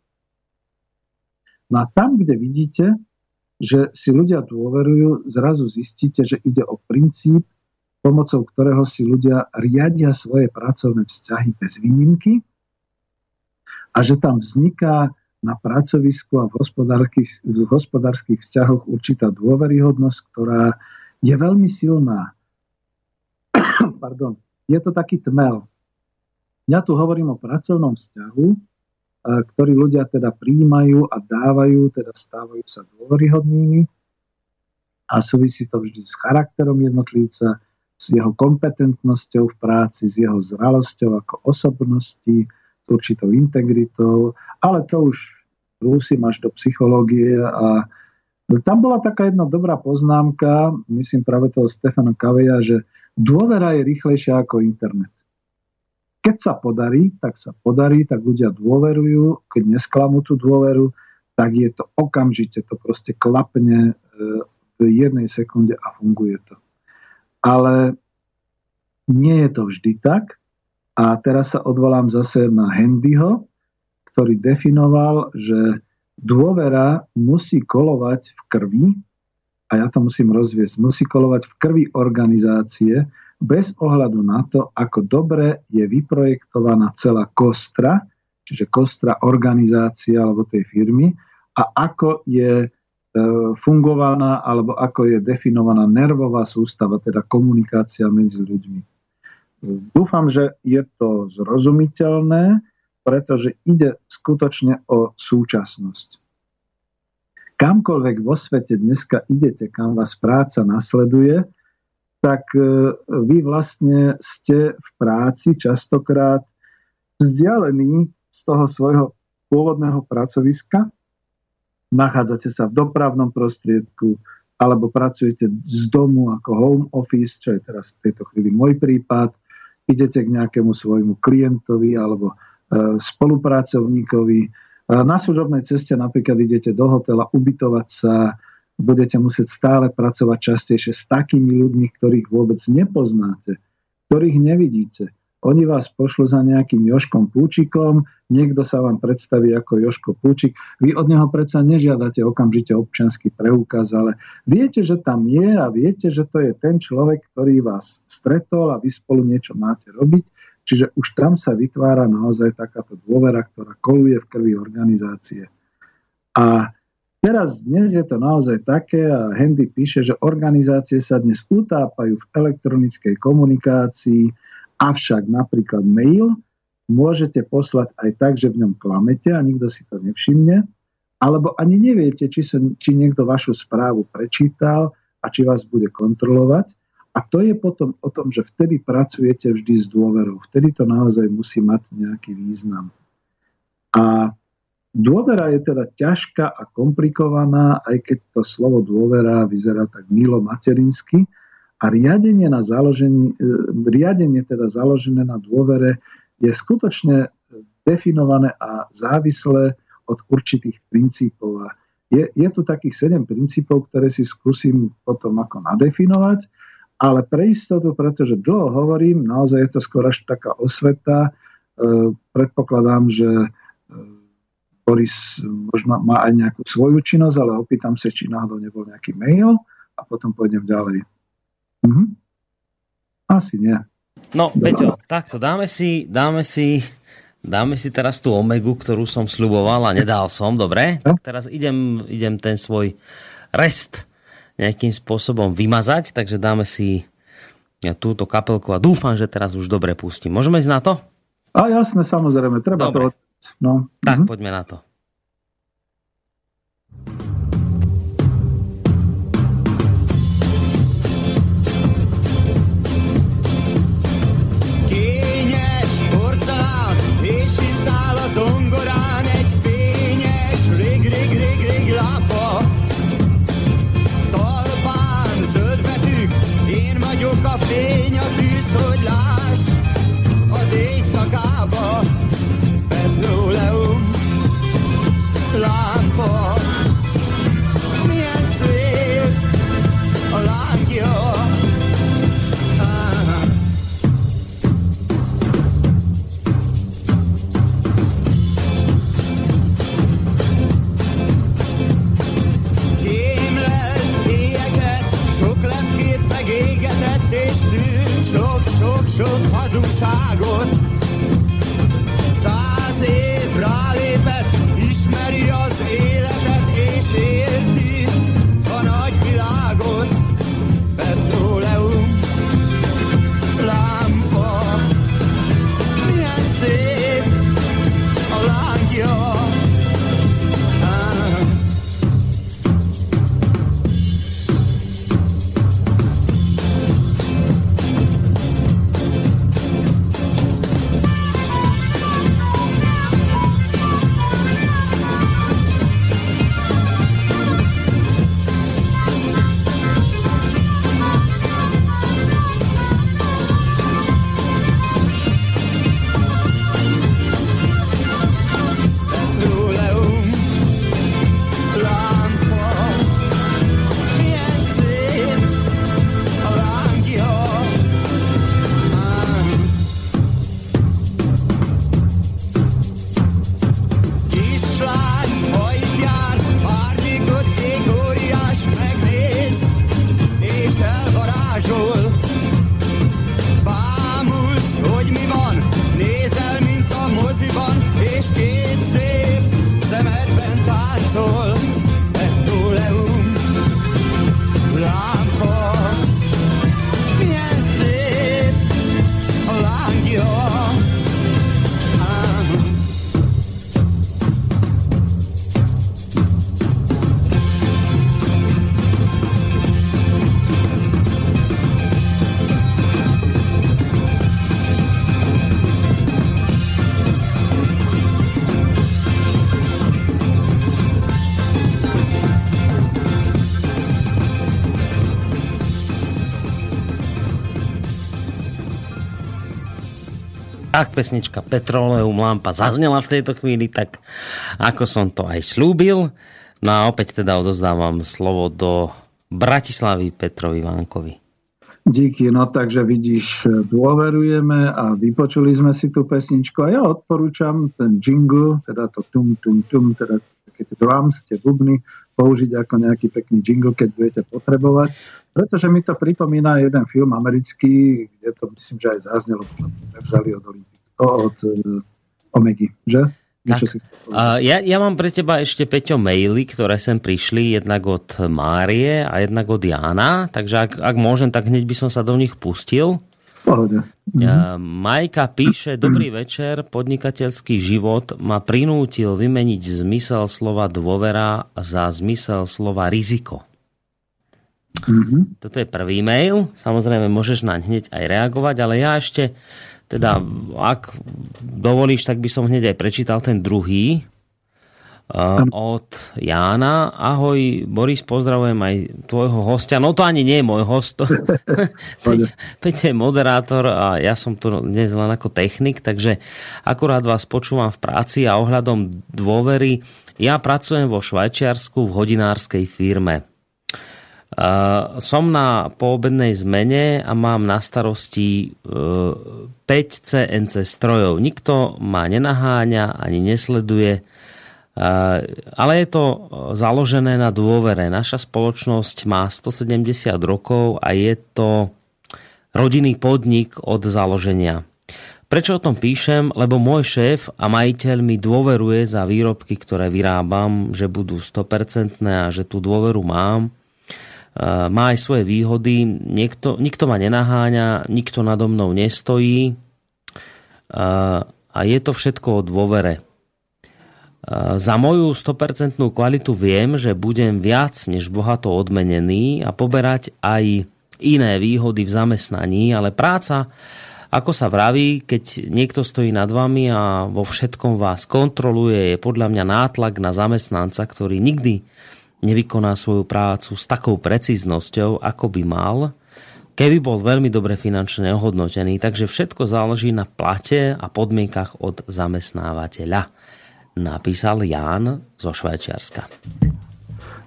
No a tam, kde vidíte, že si ľudia dôverujú, zrazu zistíte, že ide o princíp, pomocou ktorého si ľudia riadia svoje pracovné vzťahy bez výnimky a že tam vzniká na pracovisku a v v hospodárskych vzťahoch určitá dôveryhodnosť, ktorá je veľmi silná. (coughs) Pardon. Je to taký tmel. Ja tu hovorím o pracovnom vzťahu, ktorý ľudia teda príjmajú a dávajú, teda stávajú sa dôveryhodnými a súvisí to vždy s charakterom jednotlivca, s jeho kompetentnosťou v práci, s jeho zralosťou ako osobnosti, s určitou integritou, ale to už rúsim až do psychológie a tam bola taká jedna dobrá poznámka, myslím práve toho Stefana Kaveja, že dôvera je rýchlejšia ako internet. Keď sa podarí, tak sa podarí, tak ľudia dôverujú, keď nesklamú tú dôveru, tak je to okamžite, to proste klapne e, v jednej sekunde a funguje to. Ale nie je to vždy tak. A teraz sa odvolám zase na Hendyho, ktorý definoval, že dôvera musí kolovať v krvi, a ja to musím rozviesť, musí kolovať v krvi organizácie bez ohľadu na to, ako dobre je vyprojektovaná celá kostra, čiže kostra organizácia alebo tej firmy a ako je e, fungovaná alebo ako je definovaná nervová sústava, teda komunikácia medzi ľuďmi. Dúfam, že je to zrozumiteľné pretože ide skutočne o súčasnosť. Kamkoľvek vo svete dneska idete, kam vás práca nasleduje, tak e, vy vlastne ste v práci častokrát vzdialení z toho svojho pôvodného pracoviska, nachádzate sa v dopravnom prostriedku, alebo pracujete z domu ako home office, čo je teraz v tejto chvíli môj prípad, idete k nejakému svojmu klientovi alebo E, spolupracovníkovi. E, na služobnej ceste napríklad idete do hotela ubytovať sa, budete musieť stále pracovať častejšie s takými ľuďmi, ktorých vôbec nepoznáte, ktorých nevidíte. Oni vás pošlu za nejakým Joškom Púčikom, niekto sa vám predstaví ako Joško Púčik. Vy od neho predsa nežiadate okamžite občanský preukaz, ale viete, že tam je a viete, že to je ten človek, ktorý vás stretol a vy spolu niečo máte robiť Čiže už tam sa vytvára naozaj takáto dôvera, ktorá koluje v krvi organizácie. A teraz dnes je to naozaj také, a Hendy píše, že organizácie sa dnes utápajú v elektronickej komunikácii, avšak napríklad mail môžete poslať aj tak, že v ňom klamete a nikto si to nevšimne, alebo ani neviete, či, sa, či niekto vašu správu prečítal a či vás bude kontrolovať. A to je potom o tom, že vtedy pracujete vždy s dôverou. Vtedy to naozaj musí mať nejaký význam. A dôvera je teda ťažká a komplikovaná, aj keď to slovo dôvera vyzerá tak milo materinsky. A riadenie, na založení, e, riadenie teda založené na dôvere je skutočne definované a závislé od určitých princípov. A je, je tu takých sedem princípov, ktoré si skúsim potom ako nadefinovať ale pre istotu, pretože dlho hovorím, naozaj je to skôr až taká osveta. E, predpokladám, že e, Boris možno má aj nejakú svoju činnosť, ale opýtam sa, či náhodou nebol nejaký mail a potom pôjdem ďalej. Mhm. Asi nie. No. Peťo, takto dáme si, dáme si Dáme si teraz tú omegu, ktorú som sluboval a nedal som, dobre? Tak teraz idem, idem ten svoj rest nejakým spôsobom vymazať, takže dáme si túto kapelku a dúfam, že teraz už dobre pustím. Môžeme ísť na to? A jasne, samozrejme, treba dobre. to... No. Tak, mhm. poďme na to. so long. Tak pesnička Petroleum lampa zaznela v tejto chvíli, tak ako som to aj slúbil. No a opäť teda odozdávam slovo do Bratislavy Petrovi Vánkovi. Díky, no takže vidíš, dôverujeme a vypočuli sme si tú pesničku a ja odporúčam ten jingle, teda to tum, tum, tum, teda také tie drums, tie bubny, použiť ako nejaký pekný jingle, keď budete potrebovať. Pretože mi to pripomína jeden film americký, kde to myslím, že aj zaznelo, vzali od, od uh, Omegy, že? Tak, ja, ja mám pre teba ešte, Peťo, maily, ktoré sem prišli, jednak od Márie a jednak od Jána, takže ak, ak môžem, tak hneď by som sa do nich pustil. Pohode. Ja, Majka píše, dobrý večer, podnikateľský život ma prinútil vymeniť zmysel slova dôvera za zmysel slova riziko. Mhm. Toto je prvý mail, samozrejme môžeš naň hneď aj reagovať, ale ja ešte, teda ak dovolíš, tak by som hneď aj prečítal ten druhý uh, od Jána. Ahoj, Boris, pozdravujem aj tvojho hostia. No to ani nie je môj host. (laughs) Peť, Peť je moderátor a ja som tu dnes len ako technik, takže akurát vás počúvam v práci a ohľadom dôvery. Ja pracujem vo Švajčiarsku v hodinárskej firme. Uh, som na poobednej zmene a mám na starosti uh, 5 CNC strojov. Nikto ma nenaháňa ani nesleduje, uh, ale je to založené na dôvere. Naša spoločnosť má 170 rokov a je to rodinný podnik od založenia. Prečo o tom píšem? Lebo môj šéf a majiteľ mi dôveruje za výrobky, ktoré vyrábam, že budú 100% a že tú dôveru mám má aj svoje výhody. Niekto, nikto ma nenaháňa, nikto nado mnou nestojí a je to všetko o dôvere. Za moju 100% kvalitu viem, že budem viac než bohato odmenený a poberať aj iné výhody v zamestnaní, ale práca, ako sa vraví, keď niekto stojí nad vami a vo všetkom vás kontroluje, je podľa mňa nátlak na zamestnanca, ktorý nikdy nevykoná svoju prácu s takou precíznosťou, ako by mal, keby bol veľmi dobre finančne ohodnotený. Takže všetko záleží na plate a podmienkach od zamestnávateľa. Napísal Ján zo Švajčiarska.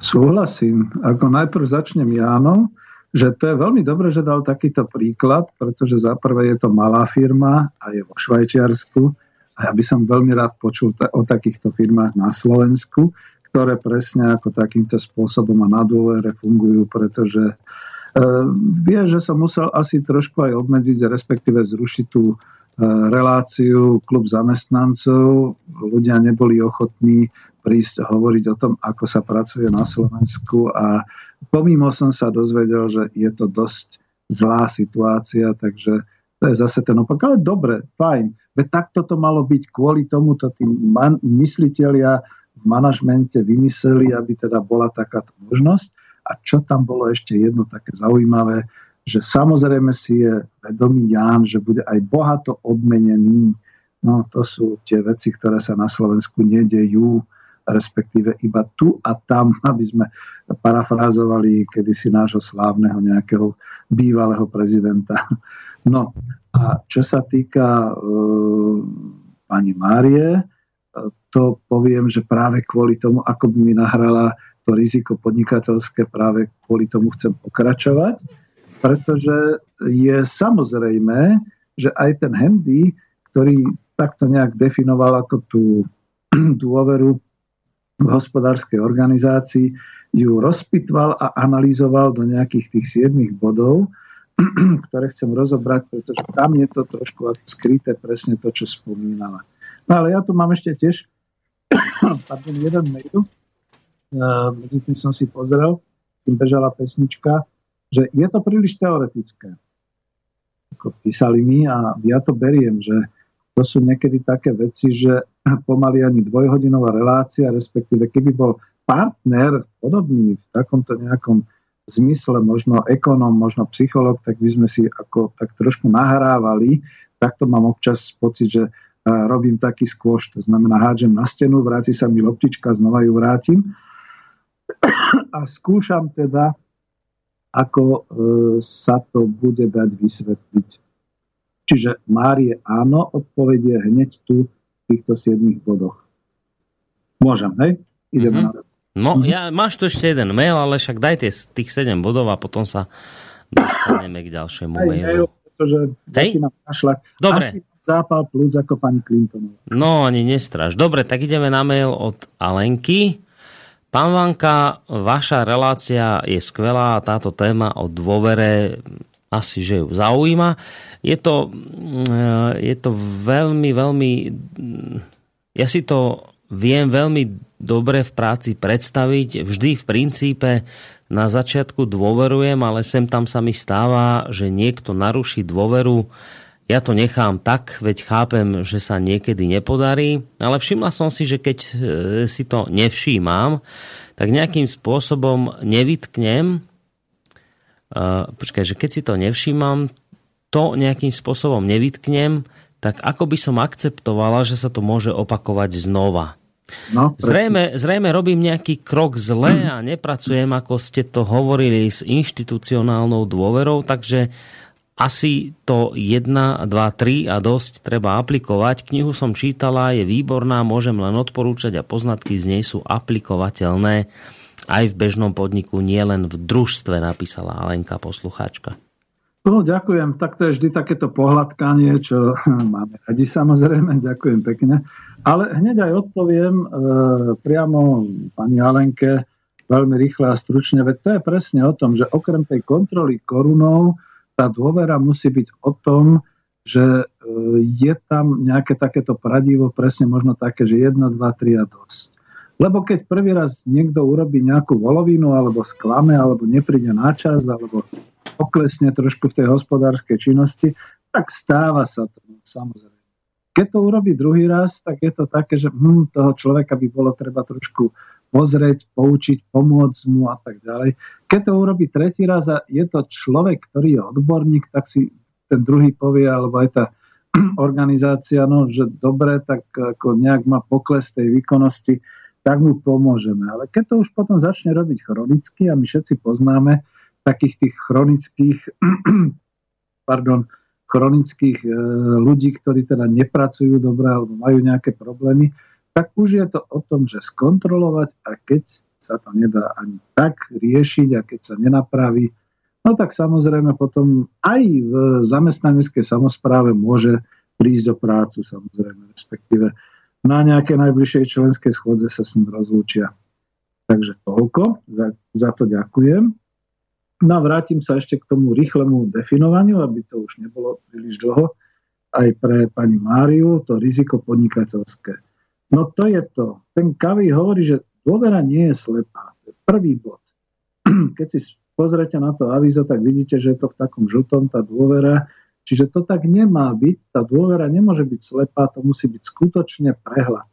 Súhlasím. Ako najprv začnem Jánom, že to je veľmi dobré, že dal takýto príklad, pretože za prvé je to malá firma a je vo Švajčiarsku a ja by som veľmi rád počul o takýchto firmách na Slovensku, ktoré presne ako takýmto spôsobom a na dôvere fungujú, pretože vie, že som musel asi trošku aj obmedziť, respektíve zrušiť tú e, reláciu klub zamestnancov. Ľudia neboli ochotní prísť hovoriť o tom, ako sa pracuje na Slovensku a pomimo som sa dozvedel, že je to dosť zlá situácia, takže to je zase ten opak. Ale dobre, fajn. Veď takto to malo byť. Kvôli tomuto tí mysliteľia v manažmente vymysleli, aby teda bola takáto možnosť. A čo tam bolo ešte jedno také zaujímavé, že samozrejme si je vedomý Ján, že bude aj bohato odmenený. No to sú tie veci, ktoré sa na Slovensku nedejú, respektíve iba tu a tam, (laughs) aby sme parafrázovali kedysi nášho slávneho nejakého bývalého prezidenta. No a čo sa týka uh, pani Márie, to poviem, že práve kvôli tomu, ako by mi nahrala to riziko podnikateľské, práve kvôli tomu chcem pokračovať, pretože je samozrejme, že aj ten Handy, ktorý takto nejak definoval ako tú (clears throat) dôveru v hospodárskej organizácii, ju rozpitval a analyzoval do nejakých tých 7 bodov, (clears throat) ktoré chcem rozobrať, pretože tam je to trošku skryté presne to, čo spomínala. No ale ja tu mám ešte tiež (coughs) pardon, jeden mail, medzi tým som si pozrel, tým bežala pesnička, že je to príliš teoretické. Ako písali mi a ja to beriem, že to sú niekedy také veci, že (coughs) pomaly ani dvojhodinová relácia, respektíve keby bol partner podobný v takomto nejakom zmysle, možno ekonom, možno psycholog, tak by sme si ako tak trošku nahrávali. Takto mám občas pocit, že robím taký skôš, to znamená hádžem na stenu, vráti sa mi loptička, znova ju vrátim a skúšam teda, ako e, sa to bude dať vysvetliť. Čiže Márie áno, odpovedie hneď tu v týchto 7 bodoch. Môžem, hej? Ideme mm-hmm. na No, mm-hmm. ja, máš tu ešte jeden mail, ale však dajte tých 7 bodov a potom sa dostaneme k ďalšiemu mailu. Pretože Hej? Dobre. Asi zápal plúc ako pani Clintonová. No, ani nestraž. Dobre, tak ideme na mail od Alenky. Pán Vanka, vaša relácia je skvelá a táto téma o dôvere asi, že ju zaujíma. Je to, mm, je to veľmi, veľmi... Ja si to viem veľmi dobre v práci predstaviť. Vždy v princípe na začiatku dôverujem, ale sem tam sa mi stáva, že niekto naruší dôveru. Ja to nechám tak, veď chápem, že sa niekedy nepodarí, ale všimla som si, že keď e, si to nevšímam, tak nejakým spôsobom nevytknem, uh, počkaj, že keď si to nevšímam, to nejakým spôsobom nevytknem, tak ako by som akceptovala, že sa to môže opakovať znova. No, zrejme, zrejme robím nejaký krok zle a nepracujem, ako ste to hovorili, s inštitucionálnou dôverou, takže asi to 1, 2, 3 a dosť treba aplikovať. Knihu som čítala, je výborná, môžem len odporúčať a poznatky z nej sú aplikovateľné aj v bežnom podniku, nielen v družstve, napísala Alenka poslucháčka. No, ďakujem. Tak to je vždy takéto pohľadkanie, čo (laughs) máme radi samozrejme. Ďakujem pekne. Ale hneď aj odpoviem e, priamo pani Alenke veľmi rýchle a stručne, veď to je presne o tom, že okrem tej kontroly korunov tá dôvera musí byť o tom, že e, je tam nejaké takéto pradivo, presne možno také, že 1, 2, 3 a dosť. Lebo keď prvý raz niekto urobí nejakú volovinu, alebo sklame, alebo nepríde na čas, alebo oklesne trošku v tej hospodárskej činnosti, tak stáva sa to, samozrejme. Keď to urobí druhý raz, tak je to také, že hm, toho človeka by bolo treba trošku pozrieť, poučiť, pomôcť mu a tak ďalej. Keď to urobí tretí raz a je to človek, ktorý je odborník, tak si ten druhý povie, alebo aj tá (clears throat) organizácia, no, že dobre, tak ako nejak má pokles tej výkonnosti, tak mu pomôžeme. Ale keď to už potom začne robiť chronicky a my všetci poznáme takých tých chronických (clears throat) pardon, chronických e, ľudí, ktorí teda nepracujú dobre alebo majú nejaké problémy, tak už je to o tom, že skontrolovať a keď sa to nedá ani tak riešiť a keď sa nenapraví, no tak samozrejme potom aj v zamestnaneckej samozpráve môže prísť do prácu samozrejme, respektíve na nejaké najbližšej členskej schôdze sa s ním rozlúčia. Takže toľko, za, za to ďakujem. No a vrátim sa ešte k tomu rýchlemu definovaniu, aby to už nebolo príliš dlho, aj pre pani Máriu, to riziko podnikateľské. No to je to. Ten Kavy hovorí, že dôvera nie je slepá. To je prvý bod. (clears throat) Keď si pozrete na to avizo, tak vidíte, že je to v takom žltom, tá dôvera. Čiže to tak nemá byť. Tá dôvera nemôže byť slepá, to musí byť skutočne prehľad.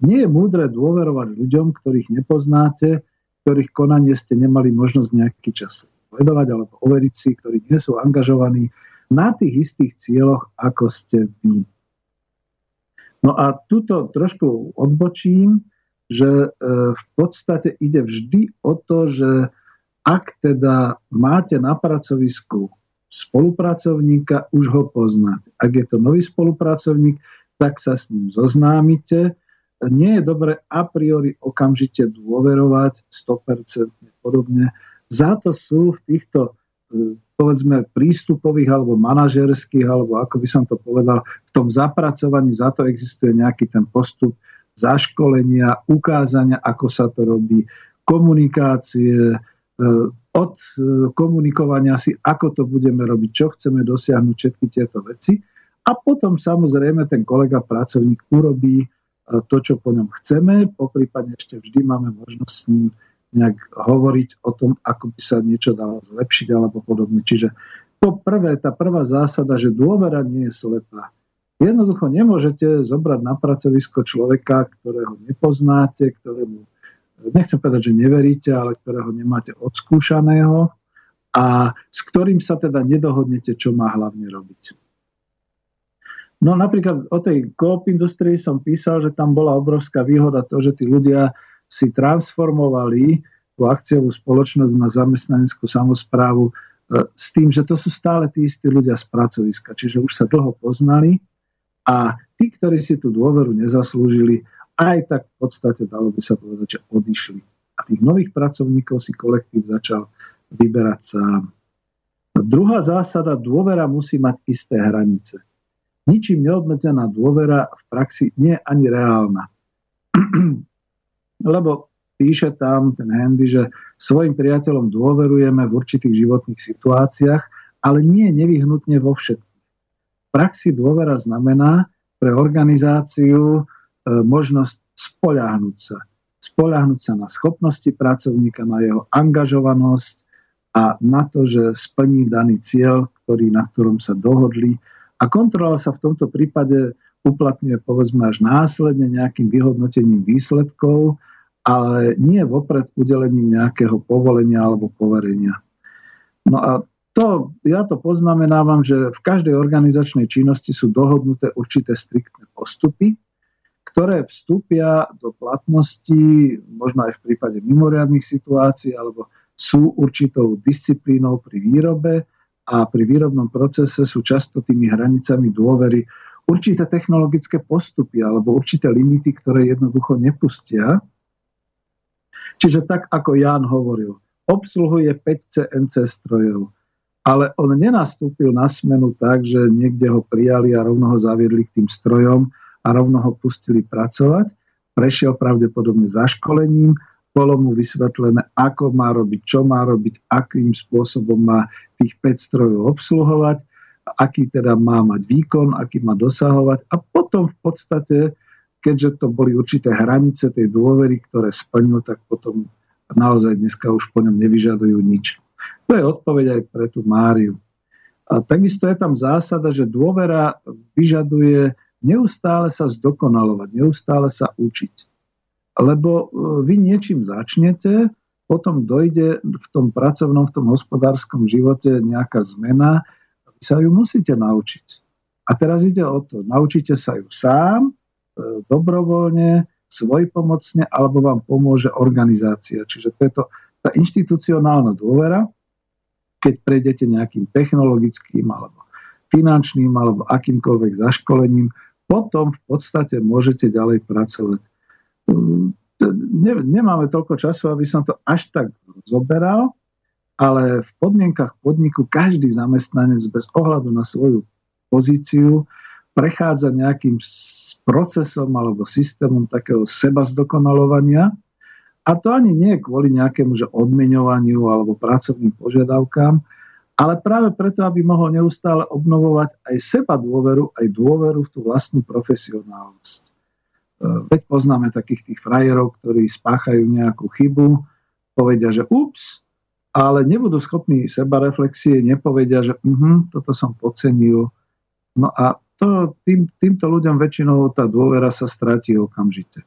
Nie je múdre dôverovať ľuďom, ktorých nepoznáte, ktorých konanie ste nemali možnosť nejaký čas sledovať alebo overiť si, ktorí nie sú angažovaní na tých istých cieľoch, ako ste vy. No a tuto trošku odbočím, že e, v podstate ide vždy o to, že ak teda máte na pracovisku spolupracovníka, už ho poznáte. Ak je to nový spolupracovník, tak sa s ním zoznámite. Nie je dobre a priori okamžite dôverovať 100% podobne, za to sú v týchto povedzme prístupových alebo manažerských, alebo ako by som to povedal, v tom zapracovaní za to existuje nejaký ten postup zaškolenia, ukázania, ako sa to robí, komunikácie, e, od e, komunikovania si, ako to budeme robiť, čo chceme dosiahnuť, všetky tieto veci. A potom samozrejme ten kolega, pracovník urobí to, čo po ňom chceme, poprípadne ešte vždy máme možnosť s ním nejak hovoriť o tom, ako by sa niečo dalo zlepšiť alebo podobne. Čiže to prvé, tá prvá zásada, že dôvera nie je slepá. Jednoducho nemôžete zobrať na pracovisko človeka, ktorého nepoznáte, ktorému, nechcem povedať, že neveríte, ale ktorého nemáte odskúšaného a s ktorým sa teda nedohodnete, čo má hlavne robiť. No napríklad o tej koop industrii som písal, že tam bola obrovská výhoda to, že tí ľudia si transformovali tú akciovú spoločnosť na zamestnaneckú samozprávu e, s tým, že to sú stále tí istí ľudia z pracoviska, čiže už sa dlho poznali a tí, ktorí si tú dôveru nezaslúžili, aj tak v podstate dalo by sa povedať, že odišli. A tých nových pracovníkov si kolektív začal vyberať sám. Druhá zásada, dôvera musí mať isté hranice. Ničím neobmedzená dôvera v praxi nie je ani reálna lebo píše tam ten Handy, že svojim priateľom dôverujeme v určitých životných situáciách, ale nie nevyhnutne vo všetkých. V praxi dôvera znamená pre organizáciu e, možnosť spoľahnúť sa. Spoľahnúť sa na schopnosti pracovníka, na jeho angažovanosť a na to, že splní daný cieľ, ktorý, na ktorom sa dohodli. A kontrola sa v tomto prípade uplatňuje povedzme až následne nejakým vyhodnotením výsledkov ale nie vopred udelením nejakého povolenia alebo poverenia. No a to, ja to poznamenávam, že v každej organizačnej činnosti sú dohodnuté určité striktné postupy, ktoré vstúpia do platnosti, možno aj v prípade mimoriadných situácií, alebo sú určitou disciplínou pri výrobe a pri výrobnom procese sú často tými hranicami dôvery určité technologické postupy alebo určité limity, ktoré jednoducho nepustia Čiže tak, ako Jan hovoril, obsluhuje 5 CNC strojov, ale on nenastúpil na smenu tak, že niekde ho prijali a rovno ho zaviedli k tým strojom a rovno ho pustili pracovať. Prešiel pravdepodobne zaškolením, bolo mu vysvetlené, ako má robiť, čo má robiť, akým spôsobom má tých 5 strojov obsluhovať, aký teda má mať výkon, aký má dosahovať a potom v podstate keďže to boli určité hranice tej dôvery, ktoré splnil, tak potom naozaj dneska už po ňom nevyžadujú nič. To je odpoveď aj pre tú Máriu. A takisto je tam zásada, že dôvera vyžaduje neustále sa zdokonalovať, neustále sa učiť. Lebo e, vy niečím začnete, potom dojde v tom pracovnom, v tom hospodárskom živote nejaká zmena, vy sa ju musíte naučiť. A teraz ide o to, naučíte sa ju sám, dobrovoľne, svojpomocne, alebo vám pomôže organizácia. Čiže to je to, tá inštitucionálna dôvera, keď prejdete nejakým technologickým alebo finančným alebo akýmkoľvek zaškolením, potom v podstate môžete ďalej pracovať. Ne, nemáme toľko času, aby som to až tak zoberal, ale v podmienkach podniku každý zamestnanec bez ohľadu na svoju pozíciu prechádza nejakým procesom alebo systémom takého seba zdokonalovania A to ani nie je kvôli nejakému že odmeňovaniu alebo pracovným požiadavkám, ale práve preto, aby mohol neustále obnovovať aj seba dôveru, aj dôveru v tú vlastnú profesionálnosť. E, veď poznáme takých tých frajerov, ktorí spáchajú nejakú chybu, povedia, že ups, ale nebudú schopní seba reflexie, nepovedia, že uh-huh, toto som podcenil. No a to, tým, týmto ľuďom väčšinou tá dôvera sa stratí okamžite.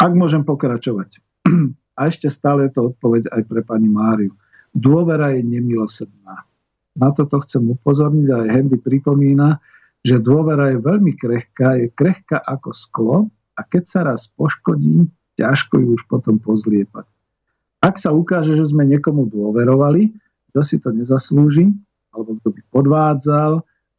Ak môžem pokračovať. (clears throat) A ešte stále je to odpoveď aj pre pani Máriu. Dôvera je nemilosrdná. Na toto chcem upozorniť, aj Hendy pripomína, že dôvera je veľmi krehká, je krehká ako sklo a keď sa raz poškodí, ťažko ju už potom pozliepať. Ak sa ukáže, že sme niekomu dôverovali, kto si to nezaslúži, alebo kto by podvádzal,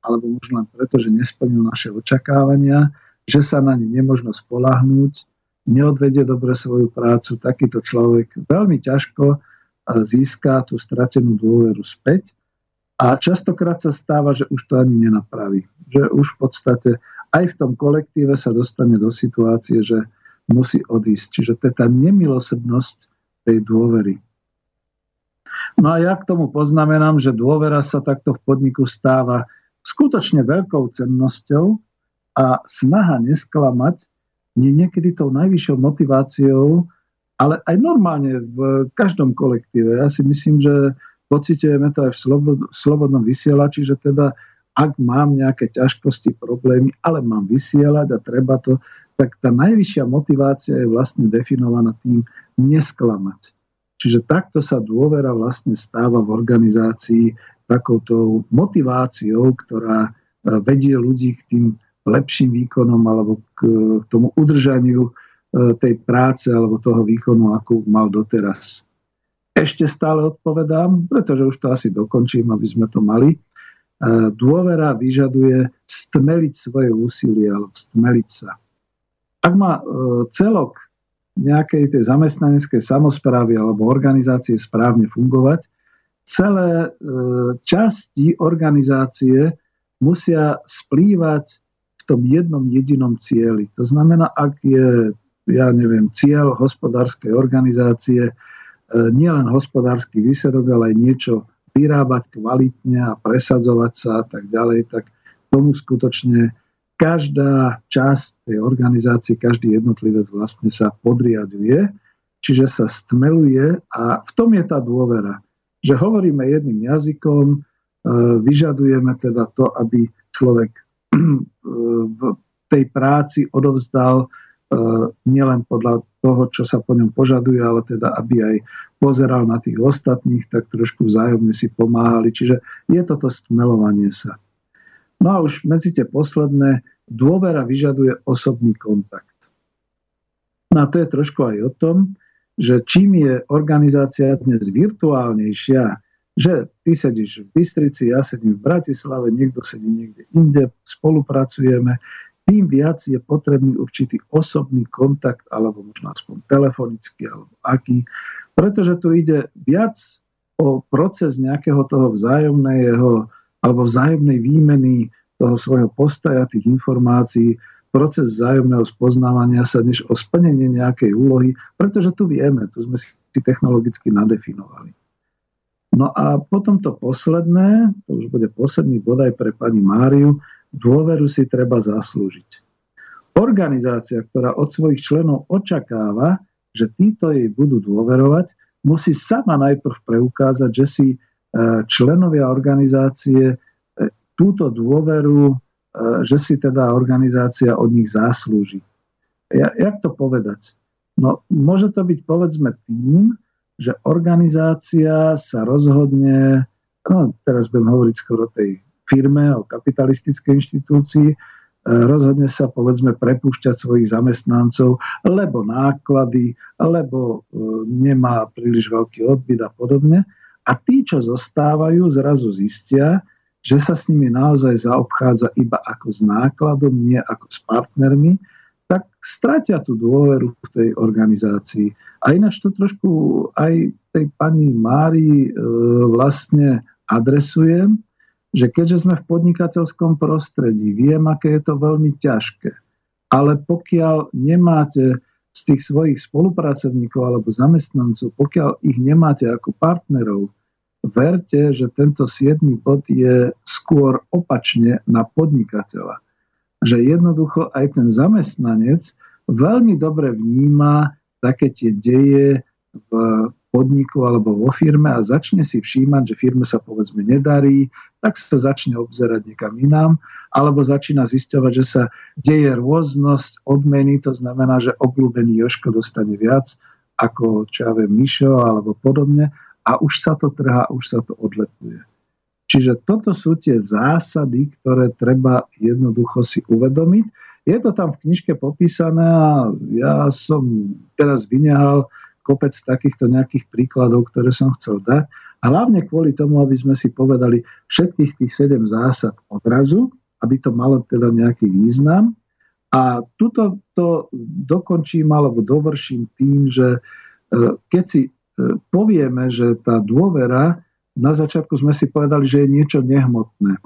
alebo možno len preto, že nesplnil naše očakávania, že sa na ne nemožno spolahnúť, neodvedie dobre svoju prácu, takýto človek veľmi ťažko získa tú stratenú dôveru späť a častokrát sa stáva, že už to ani nenapraví. Že už v podstate aj v tom kolektíve sa dostane do situácie, že musí odísť. Čiže to je tá nemilosrdnosť tej dôvery. No a ja k tomu poznamenám, že dôvera sa takto v podniku stáva skutočne veľkou cennosťou a snaha nesklamať je niekedy tou najvyššou motiváciou, ale aj normálne v každom kolektíve. Ja si myslím, že pocitujeme to aj v slobodnom vysielači, že teda ak mám nejaké ťažkosti, problémy, ale mám vysielať a treba to, tak tá najvyššia motivácia je vlastne definovaná tým nesklamať. Čiže takto sa dôvera vlastne stáva v organizácii takouto motiváciou, ktorá eh, vedie ľudí k tým lepším výkonom alebo k tomu udržaniu e, tej práce alebo toho výkonu, ako mal doteraz. Ešte stále odpovedám, pretože už to asi dokončím, aby sme to mali. E, dôvera vyžaduje stmeliť svoje úsilie alebo stmeliť sa. Ak má e, celok nejakej tej zamestnaneckej samozprávy alebo organizácie správne fungovať, celé časti organizácie musia splývať tom jednom jedinom cieli. To znamená, ak je, ja neviem, cieľ hospodárskej organizácie e, nielen hospodársky výsledok, ale aj niečo vyrábať kvalitne a presadzovať sa a tak ďalej, tak tomu skutočne každá časť tej organizácie, každý jednotlivec vlastne sa podriaduje, čiže sa stmeluje a v tom je tá dôvera, že hovoríme jedným jazykom, e, vyžadujeme teda to, aby človek (clears throat) v tej práci odovzdal e, nielen podľa toho, čo sa po ňom požaduje, ale teda, aby aj pozeral na tých ostatných, tak trošku vzájomne si pomáhali. Čiže je toto stmelovanie sa. No a už medzi tie posledné, dôvera vyžaduje osobný kontakt. No a to je trošku aj o tom, že čím je organizácia dnes virtuálnejšia, že ty sedíš v Bystrici, ja sedím v Bratislave, niekto sedí niekde inde, spolupracujeme, tým viac je potrebný určitý osobný kontakt, alebo možno aspoň telefonický, alebo aký, pretože tu ide viac o proces nejakého toho vzájomného alebo vzájomnej výmeny toho svojho postoja, tých informácií, proces vzájomného spoznávania sa, než o splnenie nejakej úlohy, pretože tu vieme, tu sme si technologicky nadefinovali. No a potom to posledné, to už bude posledný bod aj pre pani Máriu, dôveru si treba zaslúžiť. Organizácia, ktorá od svojich členov očakáva, že títo jej budú dôverovať, musí sama najprv preukázať, že si e, členovia organizácie e, túto dôveru, že si teda organizácia od nich zaslúži. Ja, jak to povedať? No, môže to byť povedzme tým, že organizácia sa rozhodne, no teraz budem hovoriť skoro o tej firme, o kapitalistickej inštitúcii, e, rozhodne sa povedzme prepúšťať svojich zamestnancov, lebo náklady, lebo e, nemá príliš veľký odbyt a podobne. A tí, čo zostávajú, zrazu zistia, že sa s nimi naozaj zaobchádza iba ako s nákladom, nie ako s partnermi, tak stratia tú dôveru v tej organizácii. A ináč to trošku aj tej pani Mári e, vlastne adresujem, že keďže sme v podnikateľskom prostredí, viem, aké je to veľmi ťažké. Ale pokiaľ nemáte z tých svojich spolupracovníkov alebo zamestnancov, pokiaľ ich nemáte ako partnerov, verte, že tento 7. bod je skôr opačne na podnikateľa. Že jednoducho aj ten zamestnanec veľmi dobre vníma také tie deje v podniku alebo vo firme a začne si všímať, že firme sa povedzme nedarí, tak sa začne obzerať niekam inám, alebo začína zisťovať, že sa deje rôznosť odmeny, to znamená, že obľúbený Joško dostane viac ako, čo ja viem, Mišo alebo podobne a už sa to trhá, už sa to odletuje. Čiže toto sú tie zásady, ktoré treba jednoducho si uvedomiť. Je to tam v knižke popísané a ja som teraz vynehal kopec takýchto nejakých príkladov, ktoré som chcel dať. A hlavne kvôli tomu, aby sme si povedali všetkých tých sedem zásad odrazu, aby to malo teda nejaký význam. A tuto to dokončím alebo dovrším tým, že e, keď si povieme, že tá dôvera, na začiatku sme si povedali, že je niečo nehmotné.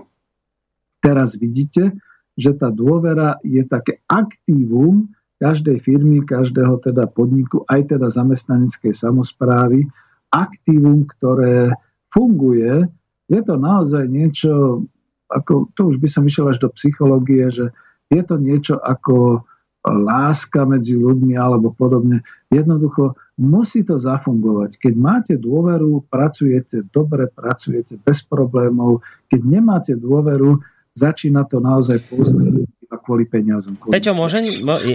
Teraz vidíte, že tá dôvera je také aktívum každej firmy, každého teda podniku, aj teda zamestnaneckej samozprávy, aktívum, ktoré funguje. Je to naozaj niečo, ako, to už by som išiel až do psychológie, že je to niečo ako láska medzi ľuďmi alebo podobne. Jednoducho musí to zafungovať. Keď máte dôveru, pracujete dobre, pracujete bez problémov. Keď nemáte dôveru, začína to naozaj a kvôli peniazom. Kvôli Peťo, môže,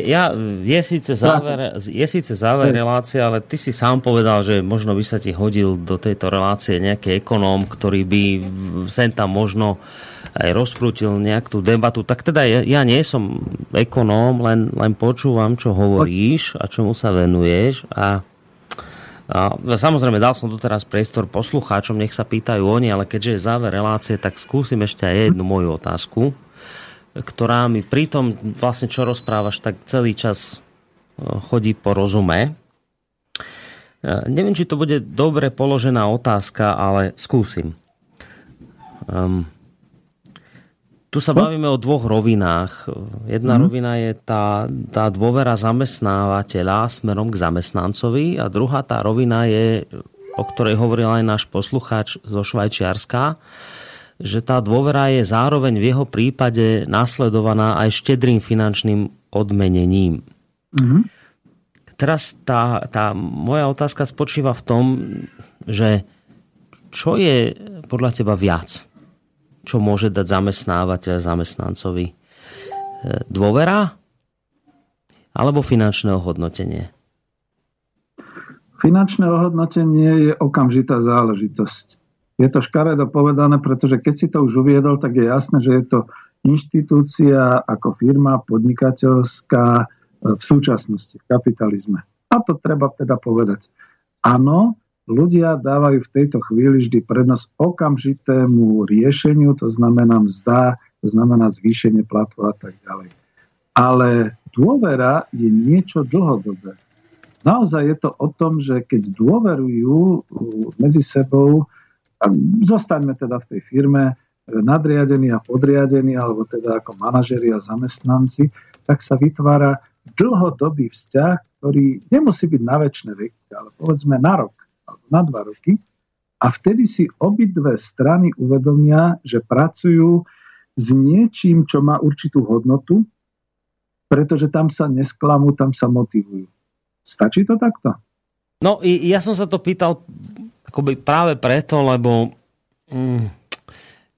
ja, je síce záver, je síce záver relácie, ale ty si sám povedal, že možno by sa ti hodil do tejto relácie nejaký ekonóm, ktorý by sem tam možno aj rozprútil nejak tú debatu. Tak teda ja, ja nie som ekonóm, len, len počúvam, čo hovoríš a čomu sa venuješ a a samozrejme, dal som tu teraz priestor poslucháčom, nech sa pýtajú oni, ale keďže je záver relácie, tak skúsim ešte aj jednu moju otázku, ktorá mi pri tom, vlastne čo rozprávaš, tak celý čas e, chodí po rozume. E, neviem, či to bude dobre položená otázka, ale skúsim. Um, tu sa bavíme o dvoch rovinách. Jedna mm. rovina je tá, tá dôvera zamestnávateľa smerom k zamestnancovi a druhá tá rovina je, o ktorej hovoril aj náš poslucháč zo Švajčiarska, že tá dôvera je zároveň v jeho prípade nasledovaná aj štedrým finančným odmenením. Mm. Teraz tá, tá moja otázka spočíva v tom, že čo je podľa teba viac? Čo môže dať zamestnávateľ zamestnancovi. E, dôvera alebo finančné ohodnotenie? Finančné ohodnotenie je okamžitá záležitosť. Je to škaredo povedané, pretože keď si to už uviedol, tak je jasné, že je to inštitúcia ako firma podnikateľská e, v súčasnosti, v kapitalizme. A to treba teda povedať. Áno, ľudia dávajú v tejto chvíli vždy prednosť okamžitému riešeniu, to znamená mzda, to znamená zvýšenie platu a tak ďalej. Ale dôvera je niečo dlhodobé. Naozaj je to o tom, že keď dôverujú uh, medzi sebou, zostaňme teda v tej firme, uh, nadriadení a podriadení, alebo teda ako manažeri a zamestnanci, tak sa vytvára dlhodobý vzťah, ktorý nemusí byť na väčšie veky, ale povedzme na rok na dva roky a vtedy si obidve strany uvedomia, že pracujú s niečím, čo má určitú hodnotu, pretože tam sa nesklamú, tam sa motivujú. Stačí to takto? No, ja som sa to pýtal akoby práve preto, lebo mm,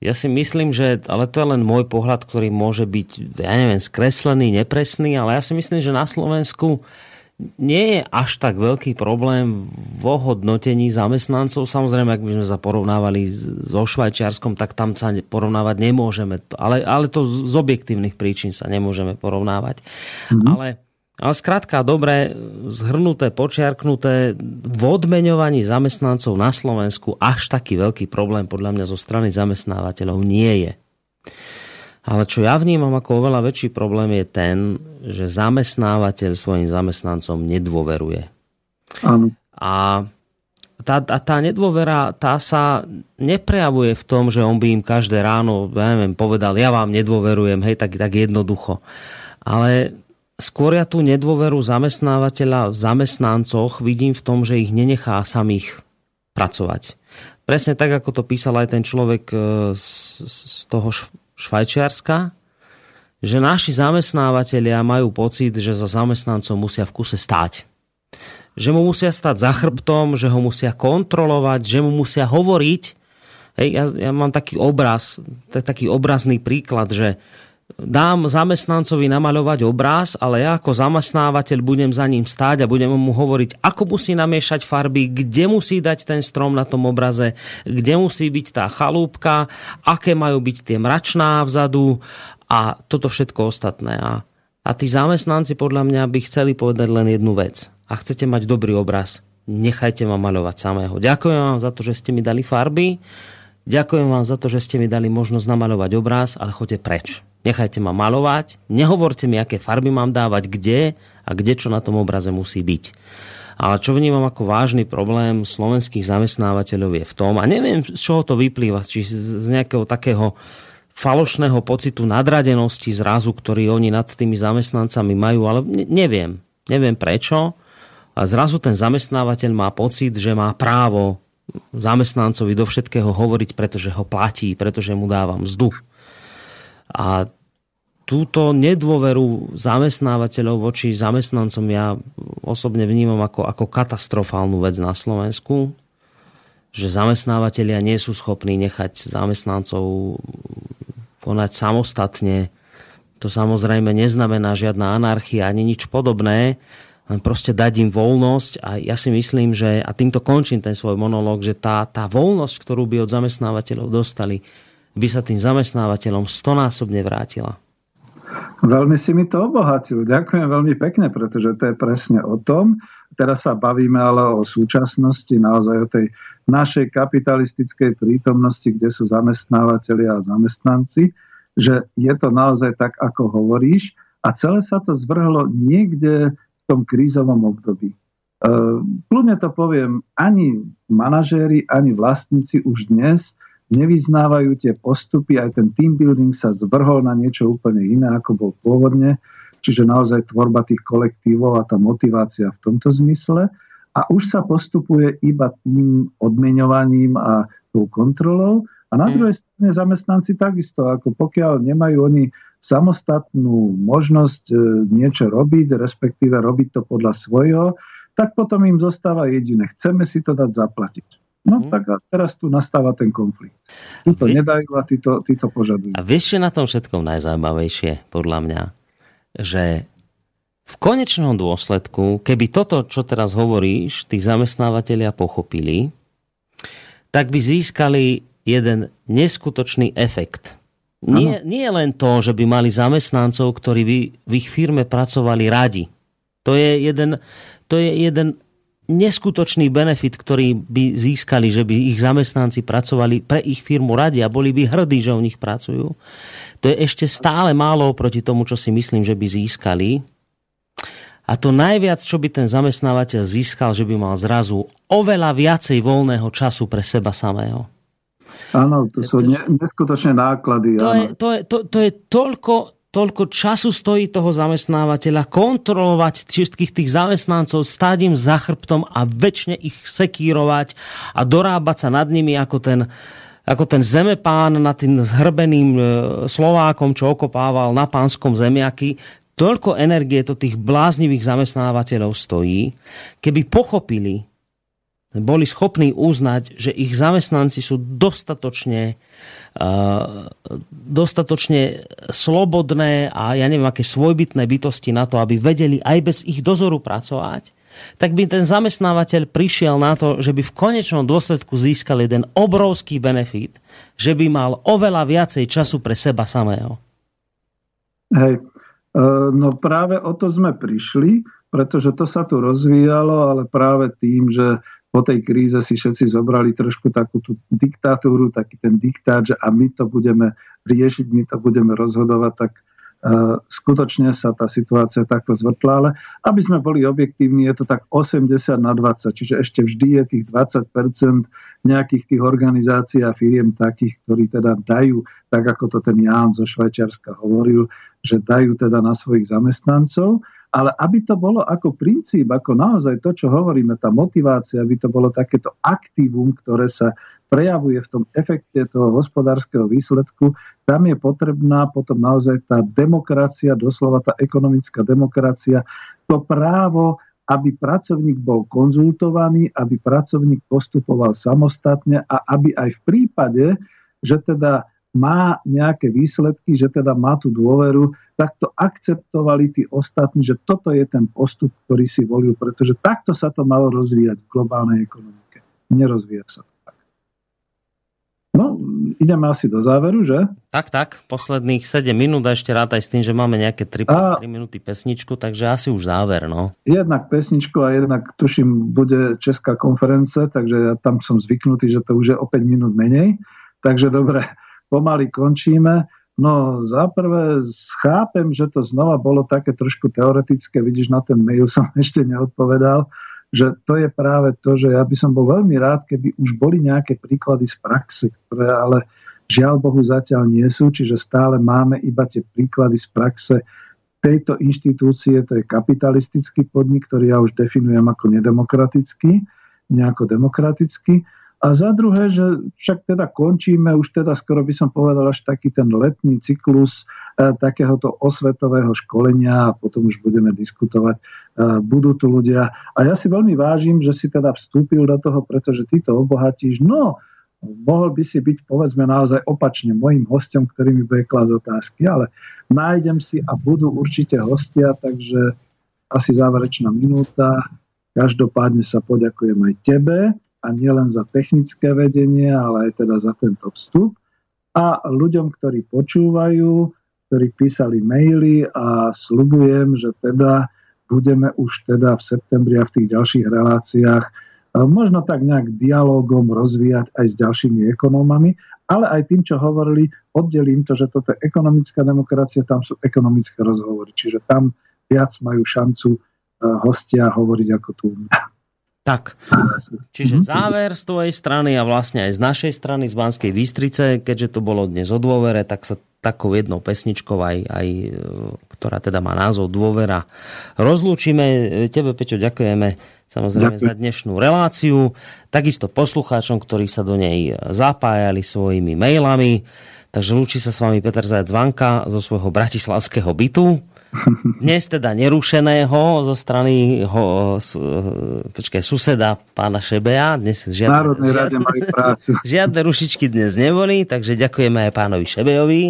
ja si myslím, že, ale to je len môj pohľad, ktorý môže byť, ja neviem, skreslený, nepresný, ale ja si myslím, že na Slovensku nie je až tak veľký problém v ohodnotení zamestnancov. Samozrejme, ak by sme sa porovnávali so Švajčiarskom, tak tam sa porovnávať nemôžeme. Ale, ale to z objektívnych príčin sa nemôžeme porovnávať. Mm-hmm. Ale, ale skrátka, dobre, zhrnuté, počiarknuté, v odmeňovaní zamestnancov na Slovensku až taký veľký problém podľa mňa zo strany zamestnávateľov nie je. Ale čo ja vnímam ako oveľa väčší problém je ten, že zamestnávateľ svojim zamestnancom nedôveruje. Áno. A tá, tá, tá nedôvera, tá sa neprejavuje v tom, že on by im každé ráno, ja neviem, povedal, ja vám nedôverujem, hej, tak, tak jednoducho. Ale skôr ja tú nedôveru zamestnávateľa v zamestnancoch vidím v tom, že ich nenechá samých pracovať. Presne tak, ako to písal aj ten človek e, z, z toho Švajčiarska, že naši zamestnávateľia majú pocit, že za zamestnancom musia v kuse stáť. Že mu musia stať za chrbtom, že ho musia kontrolovať, že mu musia hovoriť. Hej, ja, ja mám taký obraz, taký obrazný príklad, že dám zamestnancovi namaľovať obraz, ale ja ako zamestnávateľ budem za ním stáť a budem mu hovoriť, ako musí namiešať farby, kde musí dať ten strom na tom obraze, kde musí byť tá chalúbka, aké majú byť tie mračná vzadu a toto všetko ostatné. A, a tí zamestnanci podľa mňa by chceli povedať len jednu vec. A chcete mať dobrý obraz, nechajte ma maľovať samého. Ďakujem vám za to, že ste mi dali farby, ďakujem vám za to, že ste mi dali možnosť namaľovať obraz, ale choďte preč nechajte ma malovať, nehovorte mi, aké farby mám dávať, kde a kde čo na tom obraze musí byť. Ale čo vnímam ako vážny problém slovenských zamestnávateľov je v tom, a neviem, z čoho to vyplýva, či z nejakého takého falošného pocitu nadradenosti zrazu, ktorý oni nad tými zamestnancami majú, ale neviem. Neviem prečo. A zrazu ten zamestnávateľ má pocit, že má právo zamestnancovi do všetkého hovoriť, pretože ho platí, pretože mu dáva mzdu. A túto nedôveru zamestnávateľov voči zamestnancom ja osobne vnímam ako, ako katastrofálnu vec na Slovensku, že zamestnávateľia nie sú schopní nechať zamestnancov konať samostatne. To samozrejme neznamená žiadna anarchia ani nič podobné, len proste dať im voľnosť a ja si myslím, že, a týmto končím ten svoj monológ, že tá, tá voľnosť, ktorú by od zamestnávateľov dostali, by sa tým zamestnávateľom stonásobne vrátila. Veľmi si mi to obohatil. Ďakujem veľmi pekne, pretože to je presne o tom. Teraz sa bavíme ale o súčasnosti, naozaj o tej našej kapitalistickej prítomnosti, kde sú zamestnávateľia a zamestnanci, že je to naozaj tak, ako hovoríš a celé sa to zvrhlo niekde tom krízovom období. E, kľudne to poviem, ani manažéri, ani vlastníci už dnes nevyznávajú tie postupy, aj ten team building sa zvrhol na niečo úplne iné, ako bol pôvodne, čiže naozaj tvorba tých kolektívov a tá motivácia v tomto zmysle. A už sa postupuje iba tým odmeňovaním a tou kontrolou. A na mm. druhej strane zamestnanci takisto, ako pokiaľ nemajú oni samostatnú možnosť e, niečo robiť, respektíve robiť to podľa svojho, tak potom im zostáva jediné. Chceme si to dať zaplatiť. No hmm. tak a teraz tu nastáva ten konflikt. Tu to nedajú a tí to, tí to požadujú. A vieš, čo na tom všetkom najzaujímavejšie, podľa mňa? Že v konečnom dôsledku, keby toto, čo teraz hovoríš, tí zamestnávateľia pochopili, tak by získali jeden neskutočný efekt. Nie, nie len to, že by mali zamestnancov, ktorí by v ich firme pracovali radi. To je jeden, to je jeden neskutočný benefit, ktorý by získali, že by ich zamestnanci pracovali pre ich firmu radi a boli by hrdí, že u nich pracujú. To je ešte stále málo proti tomu, čo si myslím, že by získali. A to najviac, čo by ten zamestnávateľ získal, že by mal zrazu oveľa viacej voľného času pre seba samého. Áno, to sú neskutočné náklady. To je, to, je, to, to je toľko, toľko času stojí toho zamestnávateľa kontrolovať všetkých tých zamestnancov, stáť im za chrbtom a väčšine ich sekírovať a dorábať sa nad nimi ako ten, ako ten zemepán nad tým zhrbeným e, Slovákom, čo okopával na pánskom zemiaky. Toľko energie to tých bláznivých zamestnávateľov stojí, keby pochopili, boli schopní uznať, že ich zamestnanci sú dostatočne dostatočne slobodné a ja neviem, aké svojbytné bytosti na to, aby vedeli aj bez ich dozoru pracovať, tak by ten zamestnávateľ prišiel na to, že by v konečnom dôsledku získal jeden obrovský benefit, že by mal oveľa viacej času pre seba samého. Hej, e, no práve o to sme prišli, pretože to sa tu rozvíjalo, ale práve tým, že po tej kríze si všetci zobrali trošku takú tú diktatúru, taký ten diktát, že a my to budeme riešiť, my to budeme rozhodovať, tak e, skutočne sa tá situácia takto zvrtla, ale aby sme boli objektívni, je to tak 80 na 20, čiže ešte vždy je tých 20% nejakých tých organizácií a firiem takých, ktorí teda dajú, tak ako to ten Ján zo Švajčiarska hovoril, že dajú teda na svojich zamestnancov, ale aby to bolo ako princíp, ako naozaj to, čo hovoríme, tá motivácia, aby to bolo takéto aktívum, ktoré sa prejavuje v tom efekte toho hospodárskeho výsledku, tam je potrebná potom naozaj tá demokracia, doslova tá ekonomická demokracia, to právo, aby pracovník bol konzultovaný, aby pracovník postupoval samostatne a aby aj v prípade, že teda má nejaké výsledky, že teda má tú dôveru, tak to akceptovali tí ostatní, že toto je ten postup, ktorý si volil, pretože takto sa to malo rozvíjať v globálnej ekonomike. Nerozvíja sa to. No, ideme asi do záveru, že? Tak, tak, posledných 7 minút a ešte rátaj s tým, že máme nejaké 3, a... 3 minúty pesničku, takže asi už záver, no. Jednak pesničku a jednak tuším, bude česká konference, takže ja tam som zvyknutý, že to už je o 5 minút menej. Takže dobre, pomaly končíme. No za prvé chápem, že to znova bolo také trošku teoretické, vidíš, na ten mail som (laughs) ešte neodpovedal, že to je práve to, že ja by som bol veľmi rád, keby už boli nejaké príklady z praxe, ktoré ale žiaľ Bohu zatiaľ nie sú, čiže stále máme iba tie príklady z praxe tejto inštitúcie, to je kapitalistický podnik, ktorý ja už definujem ako nedemokratický, nejako demokratický. A za druhé, že však teda končíme, už teda skoro by som povedal až taký ten letný cyklus e, takéhoto osvetového školenia a potom už budeme diskutovať, e, budú tu ľudia. A ja si veľmi vážim, že si teda vstúpil do toho, pretože ty to obohatíš. No, mohol by si byť, povedzme, naozaj opačne môjim hostom, ktorý mi bude klásť otázky, ale nájdem si a budú určite hostia, takže asi záverečná minúta. Každopádne sa poďakujem aj tebe a nielen za technické vedenie, ale aj teda za tento vstup. A ľuďom, ktorí počúvajú, ktorí písali maily a slubujem, že teda budeme už teda v septembri a v tých ďalších reláciách e, možno tak nejak dialogom rozvíjať aj s ďalšími ekonómami, ale aj tým, čo hovorili, oddelím to, že toto je ekonomická demokracia, tam sú ekonomické rozhovory, čiže tam viac majú šancu e, hostia hovoriť ako tu. Tak, čiže mhm. záver z tvojej strany a vlastne aj z našej strany, z Banskej Bystrice, keďže to bolo dnes o dôvere, tak sa takou jednou pesničkou aj, aj e, ktorá teda má názov Dôvera, rozlúčime. Tebe, Peťo, ďakujeme samozrejme Ďakujem. za dnešnú reláciu. Takisto poslucháčom, ktorí sa do nej zapájali svojimi mailami. Takže lúči sa s vami Peter Zajac Vanka zo svojho bratislavského bytu. Dnes teda nerušeného zo strany ho, počkaj, suseda pána Šebeja. Dnes žiadne, žiadne, prácu. (laughs) žiadne rušičky dnes neboli, takže ďakujeme aj pánovi Šebejovi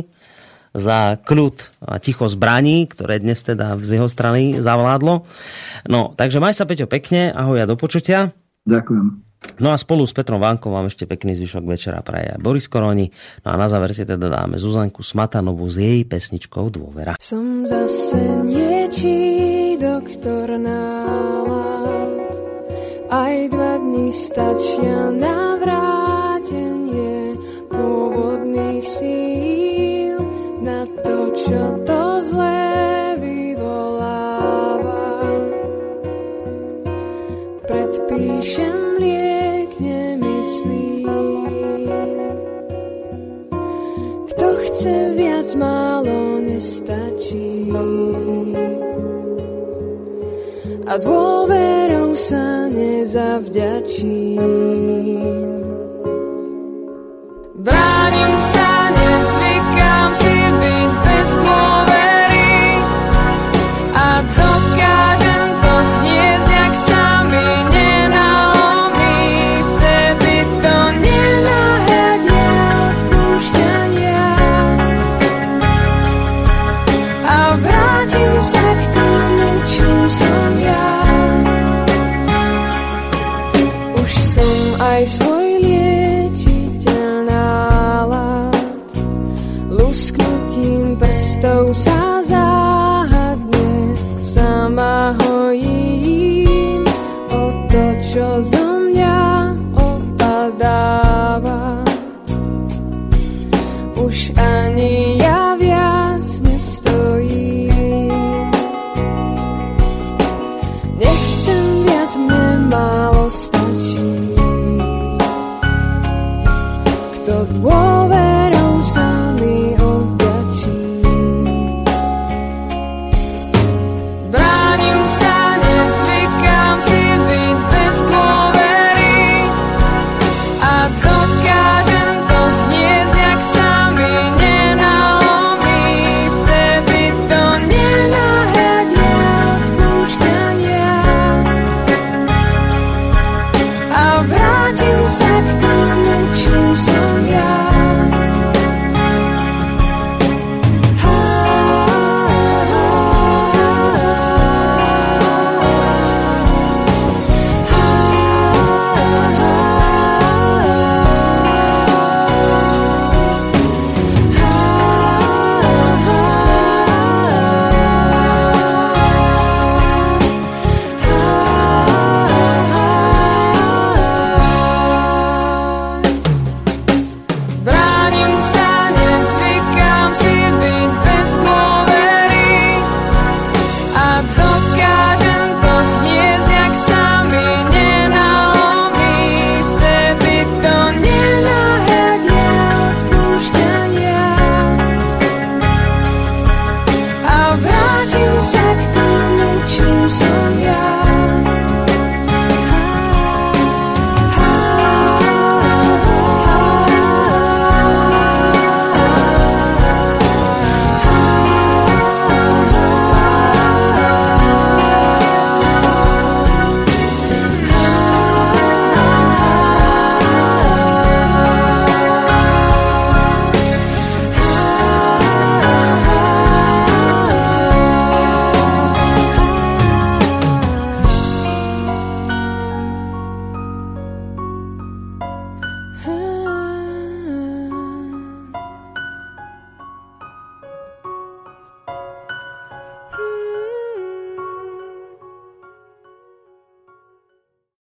za kľud a ticho zbraní, ktoré dnes teda z jeho strany zavládlo. No, takže maj sa Peťo pekne, ahoj a do počutia. Ďakujem. No a spolu s Petrom Vánkom vám ešte pekný zvyšok večera praje aj Boris Koroni. No a na záver si teda dáme Zuzanku Smatanovú s jej pesničkou Dôvera. Som zase niečí doktor nálad, aj dva dni stačia na vrátenie pôvodných síl na to, čo to zlé viac, málo nestačí. A dôverou sa nezavďačí. Bránim sa,